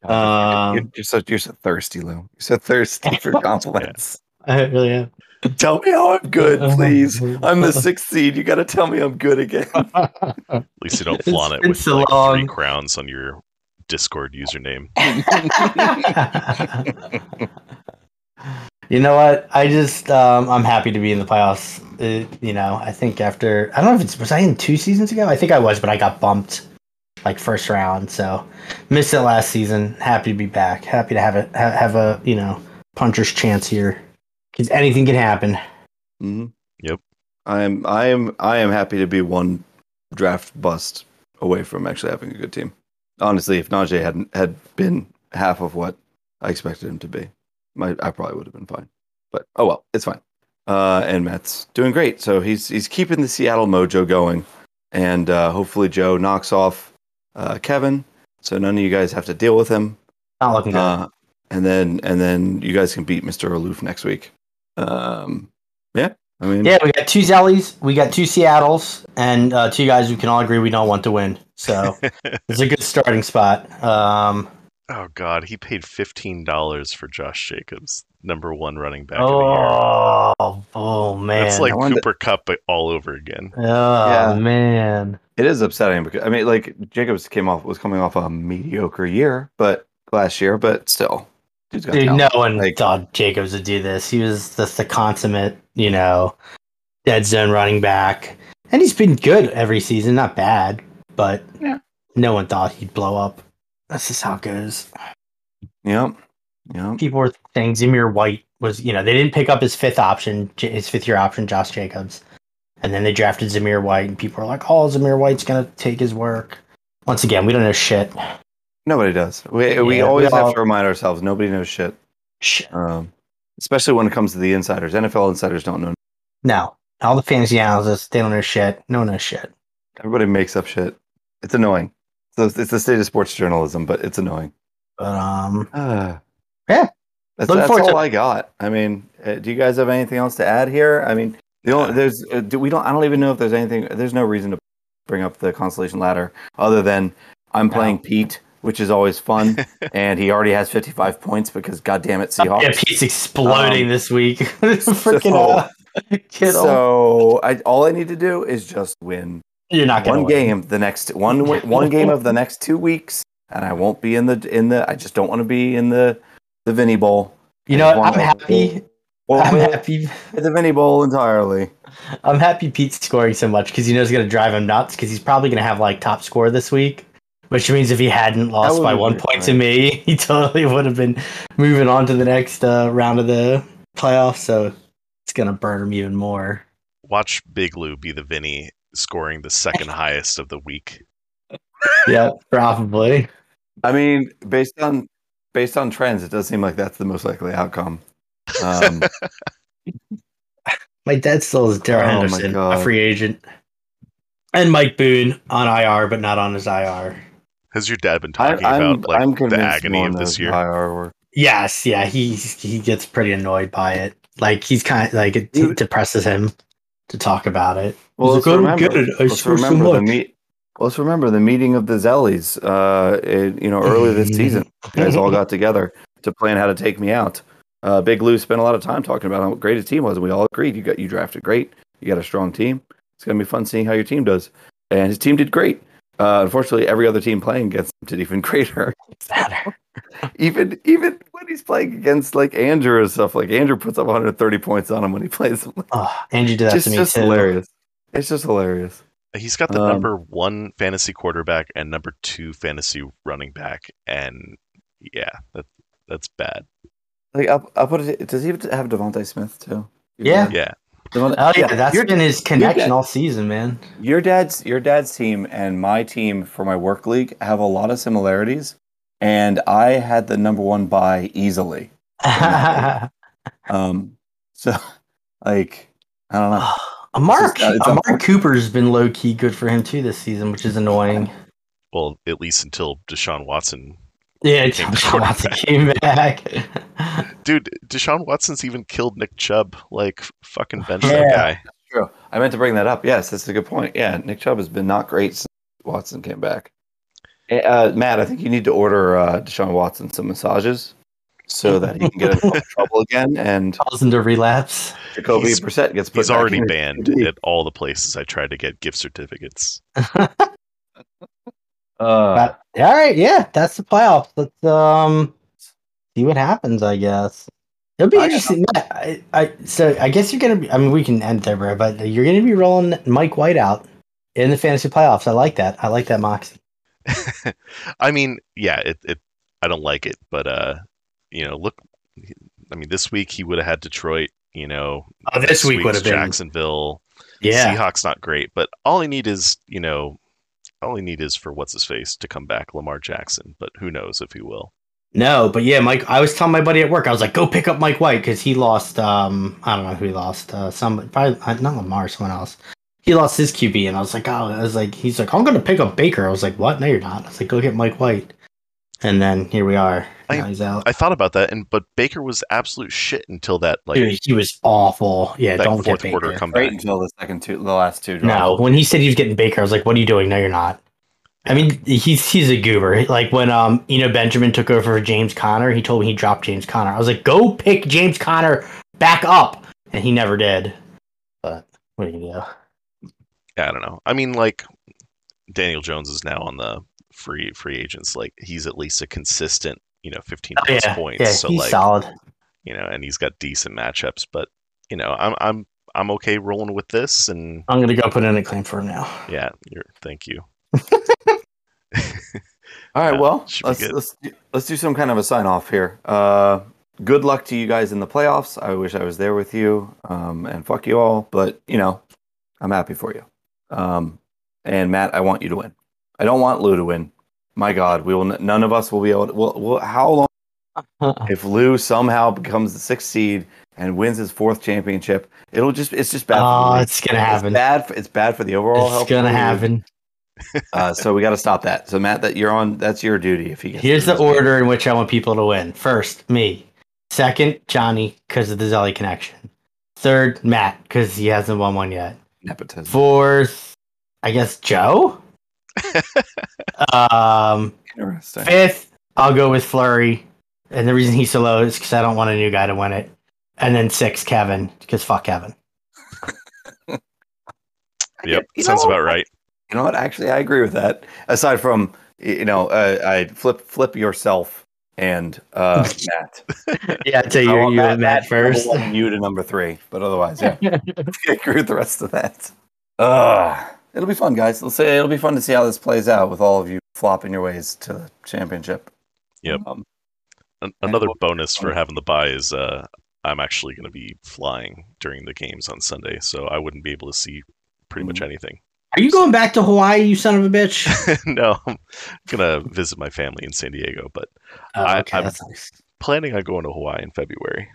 Um, you're, you're so you're so thirsty, Lou. You're so thirsty for *laughs* compliments. I really am. Tell me how I'm good, *laughs* please. I'm the sixth seed. You got to tell me I'm good again. *laughs* At least you don't It's flaunt it with so like long. three crowns on your Discord username. *laughs* you know what? I just um, I'm happy to be in the playoffs. Uh, you know, I think after I don't know if it's was I in two seasons ago. I think I was, but I got bumped like first round. So missed it last season. Happy to be back. Happy to have it ha- have a you know puncher's chance here because anything can happen. Mhm. Yep. I am. I am. I am happy to be one draft bust away from actually having a good team. Honestly, if Najee hadn't had been half of what I expected him to be, my I probably would have been fine. But oh well, it's fine. Uh, and Matt's doing great. So he's he's keeping the Seattle mojo going, and uh, hopefully Joe knocks off uh, Kevin, so none of you guys have to deal with him. Not looking good. Uh, and then and then you guys can beat Mr. Aloof next week. Um, yeah, I mean, yeah, we got two Zellies, we got two Seattles, and uh, two guys we can all agree we don't want to win. So *laughs* it's a good starting spot. Um, Oh God, he paid fifteen dollars for Josh Jacobs, number one running back of the year. oh, oh man, That's like I wonder- Cooper Kupp but all over again. oh Yeah. man. It is upsetting because I mean, like Jacobs came off was coming off a mediocre year, but last year, but still, dude's got Dude, talent. no one Like- thought Jacobs would do this. He was just the consummate, you know, dead zone running back. And he's been good every season, not bad, but Yeah. no one thought he'd blow up. That's just how it goes. Yep, yep. People were saying Zamir White was, you know, they didn't pick up his fifth option, his fifth year option, Josh Jacobs. And then they drafted Zamir White, and people were like, oh, Zamir White's going to take his work. Once again, we don't know shit. Nobody does. We we Yeah, always we all- have to remind ourselves nobody knows shit. Shit. Um, especially when it comes to the insiders. NFL insiders don't know. No. All the fantasy analysts, they don't know shit. No one knows shit. Everybody makes up shit. It's annoying. So it's the state of sports journalism, but it's annoying. But um, Ah. *sighs* Yeah. That's, that's all to- I got. I mean, uh, do you guys have anything else to add here? I mean, the only, there's uh, do, we don't. I don't even know if there's anything. There's no reason to bring up the constellation ladder other than I'm No. playing Pete, which is always fun, *laughs* and he already has 55 points because God damn it, Seahawks. yeah, Pete's exploding Um, this week. *laughs* Freaking so- uh, Kittle. So I all I need to do is just win You're not one win. game the next one one game of the next two weeks, and I won't be in the in the. I just don't want to be in the the Vinny Bowl. You know. I'm happy. Well, I'm well, happy. the Vinny Bowl entirely. I'm happy Pete's scoring so much because he knows it's gonna drive him nuts. Because he's probably gonna have like top score this week, which means if he hadn't lost by one pretty point to me, *laughs* he totally would have been moving on to the next uh, round of the playoffs. So it's gonna burn him even more. Watch Big Lou be the Vinny scoring the second *laughs* highest of the week. yeah, probably. I mean, based on based on trends, it does seem like that's the most likely outcome. Um, *laughs* My dad still is Darrell Oh Henderson, a free agent, and Mike Boone on IR, but not on his IR. Has your dad been talking I'm about like I'm the agony of this year? IR work. Yes, yeah, he he gets pretty annoyed by it. Like he's kind of like it Dude. depresses him to talk about it. Well, let's like, remember, get it. I let's score so remember the much." meet. Let's remember the meeting of the Zellies. Uh, it, you know, early this *laughs* season, you guys all got *laughs* together to plan how to take me out. Uh, Big Lou spent a lot of time talking about how great his team was, and we all agreed. You got you drafted great. You got a strong team. It's gonna be fun seeing how your team does, and his team did great. Uh, unfortunately, every other team playing against him did even *laughs* greater. Better. *laughs* even even when he's playing against like Andrew and stuff, like Andrew puts up 130 points on him when he plays. him. Oh, Angie did that just to me just too. hilarious. It's just hilarious. He's got the Um, number one fantasy quarterback and number two fantasy running back, and yeah, that that's bad. Like I'll, I'll put it. Does he have DeVonta Smith too? Yeah. Yeah, DeVonta- Oh yeah, that's your, been his connection dad- all season, man. your dad's your dad's team and my team for my work league have a lot of similarities, and I had the number one buy easily. *laughs* Um, so like I don't know. A Mark, just- it's a a- Amari Cooper's been low key good for him too this season, which is annoying. well, at least until Deshaun Watson. Yeah, *laughs* Became Deshaun Watson came back. *laughs* Dude, Deshaun Watson's even killed Nick Chubb. Like, fucking bench Yeah. that guy. True. I meant to bring that up. Yes, that's a good point. Yeah, Nick Chubb has been not great since Watson came back. Eh, Uh, Matt, I think you need to order uh, Deshaun Watson some massages so *laughs* that he can get in trouble again, and Calls into relapse. Jacoby He's- Brissett gets put He's back already in. banned at all the places I tried to get gift certificates. Uh, But, all right, yeah, that's the playoffs. Let's um see what happens. I guess it'll be I- interesting. Matt, I, I so I guess you're gonna be. I mean, we can end there, bro. But you're gonna be rolling Mike White out in the fantasy playoffs. I like that. I like that moxie. *laughs* I mean, yeah, it, it I don't like it, but uh, you know, look I mean, this week he would have had Detroit, you know, Oh, this week week's would have been Jacksonville. yeah. Seahawks not great, but all I need is, you know, all I need is for what's his face to come back, Lamar Jackson, but who knows if he will. No, but yeah, Mike. I was telling my buddy at work. I was like, "Go pick up Mike White because he lost. Um, I don't know who he lost. Uh, some probably uh, not Lamar, someone else. He lost his QB, and I was like, "Oh, I was like, he's like, I'm gonna pick up Baker." I was like, "What? No, you're not." I was like, "Go get Mike White." And then here we are. I- Now he's out. I thought about that, and but Baker was absolute shit until that like Dude, he was awful. Yeah, that don't fourth get quarter Baker. comeback. Right until the second two, the last two. No, when he said he was getting Baker, I was like, "What are you doing?" No, you're not. I mean, he's he's a goober. Like when um Eno Benjamin took over for James Conner, he told me he dropped James Conner. I was like, "Go pick James Conner back up," and he never did. But what do you do? Yeah, I don't know. I mean, like Daniel Jones is now on the free free agents. Like he's at least a consistent, you know, 15 Oh, plus yeah, points. yeah, so he's like, solid. you know, and he's got decent matchups. But you know, I'm I'm I'm okay rolling with this, and I'm gonna go put in a claim for him now. yeah, you're thank you. *laughs* *laughs* All right, Yeah, well, let's let's do- let's do some kind of a sign off here. Uh, good luck to you guys in the playoffs. I wish I was there with you, um, and fuck you all. But you know, I'm happy for you. Um, and Matt, I want you to win. I don't want Lou to win. My God, we will. None of us will be able. To, will, will, how long *laughs* if Lou somehow becomes the sixth seed and wins his fourth championship? It'll just. It's just bad. Oh, it's gonna happen. Bad. For, it's bad for the overall. It's of gonna happen. Uh, so we got to stop that. So Matt, that you're on. That's your duty. If he gets Here's the this game. order in which I want people to win. First, me. Second, Johnny, because of the Zelly connection. Third, Matt, because he hasn't won one yet. Nepotism. Fourth, I guess Joe. *laughs* um, Interesting. fifth, I'll go with Flurry, and the reason he's so low is because I don't want a new guy to win it. And then six, Kevin, because fuck Kevin. *laughs* Yep, You sounds know- about right. You know what? Actually, I agree with that. Aside from you know, uh, I flip flip yourself and uh, *laughs* Matt. Yeah, I'd say I you're want you and Matt number first. you to number three, but otherwise, yeah, I agree with the rest of that. Uh, it'll be fun, guys. Let's say it'll be fun to see how this plays out with all of you flopping your ways to the championship. Yep. Um, An- another we'll- bonus for having the buy is uh, I'm actually going to be flying during the games on Sunday, so I wouldn't be able to see pretty much Mhm. anything. Are you going back to Hawaii, you son of a bitch? *laughs* no, I'm gonna visit my family in San Diego, but Oh, I- okay, I'm- nice. planning on going to Hawaii in February.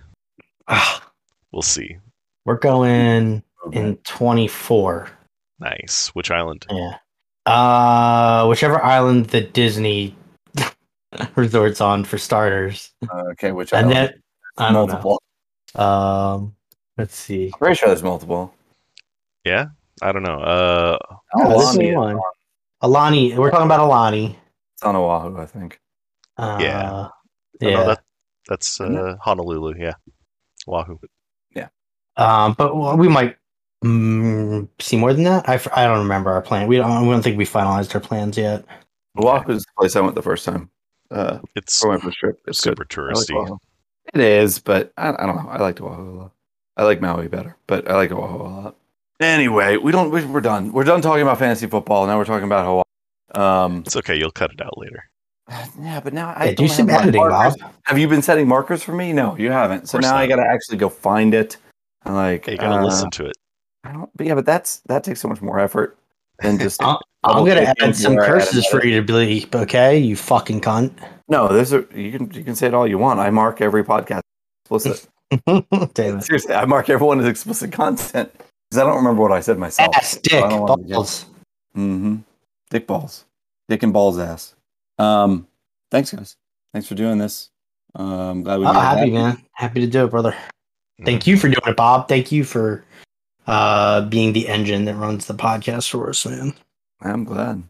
Ah, We'll see. we're going in 24. Nice. Which island? Yeah. Uh, whichever island that Disney *laughs* resorts on for starters, okay, which and island? then I don't multiple. know. Um, let's see. I'm pretty sure there's multiple. Yeah, I don't know. Uh, Oh, Aulani is is one. Aulani. We're talking about Aulani. It's on Oahu, I think. Uh, Yeah. Yeah. no, no, that, that's uh, Honolulu. Yeah, Oahu. Yeah. Um, but we might mm, see more than that. I, I don't remember our plan. We don't. We don't think we finalized our plans yet. Oahu is the place I went the first time. Uh, It's for my first trip. It's super I like touristy. Oahu. It is, but I, I don't know. I liked Oahu a lot. I like Maui better, but I like Oahu a lot. Anyway, we don't. we- We're done. We're done talking about fantasy football. Now we're talking about Hawaii. Um, It's okay. You'll cut it out later. *sighs* yeah, but now I Yeah, do don't some have editing. Bob. Have you been setting markers for me? No, you haven't. So course now I got to actually go find it. And like, Hey, you gotta uh, listen to it. I don't, but yeah, but that's that takes so much more effort than *laughs* just. I'm, I'm gonna add some where I added curses for you to bleep. Okay, you fucking cunt. no, there's a you can you can say it all you want. I mark every podcast explicit. *laughs* Damn. Seriously, I mark everyone as explicit content because I don't remember what I said myself. Ass, dick, I don't wanna be balls. Mm-hmm. Dick balls, dick and balls ass. Um, thanks guys. Thanks for doing this. Um, glad we. Oh, made happy happen. man. Happy to do it, brother. Thank you for doing it, Bob. Thank you for uh being the engine that runs the podcast for us, man. I'm glad.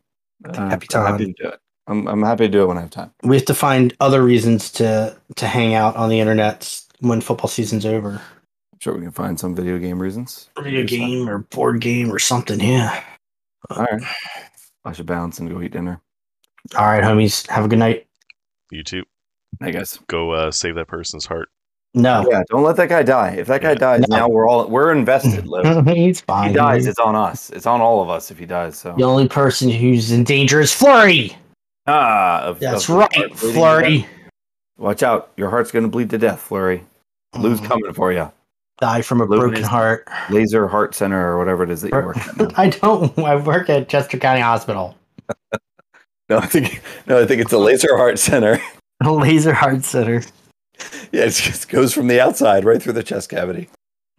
Uh, Happy I'm time. happy to do it. I'm I'm happy to do it when I have time. We have to find other reasons to to hang out on the internet when football season's over. I'm sure we can find some video game reasons. Video game or board game or something. Yeah. All right. I should bounce and go eat dinner. All right, homies. Have a good night. You too. Hey guys. Go uh, save that person's heart. No, Yeah, don't let that guy die. If that guy dies, No. now we're all we're invested. *laughs* Liv. he's If fine. he dies, it's on us. It's on all of us if he dies. So the only person who's in danger is Flurry. ah, of- That's of right, Flurry. Watch out! Your heart's gonna bleed to death, Flurry. Lou's Mm, coming for you. Die from a broken heart. Laser Heart Center or whatever it is that you work at. *laughs* I don't. I work at Chester County Hospital. *laughs* No, I think no, I think it's a Laser Heart Center. A Laser Heart Center. *laughs* yeah, it just goes from the outside right through the chest cavity.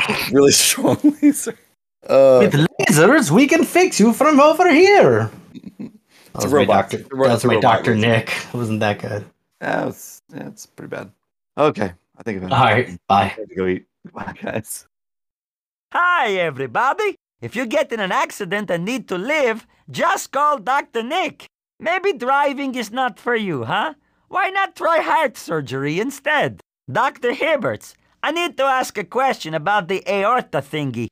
*laughs* Really strong laser. *laughs* Uh, With lasers, we can fix you from over here. It's a robot. doctor. It's a ro- That was a my robot Doctor. Nick. It wasn't that good. yeah, it's, yeah, pretty bad. Okay, I think of it. All right, bye. I have to go eat. Bye, guys. Hi, everybody. If you get in an accident and need to live, just call Dr. Nick. Maybe driving is not for you, huh? Why not try heart surgery instead? Dr. Hibberts, I need to ask a question about the aorta thingy.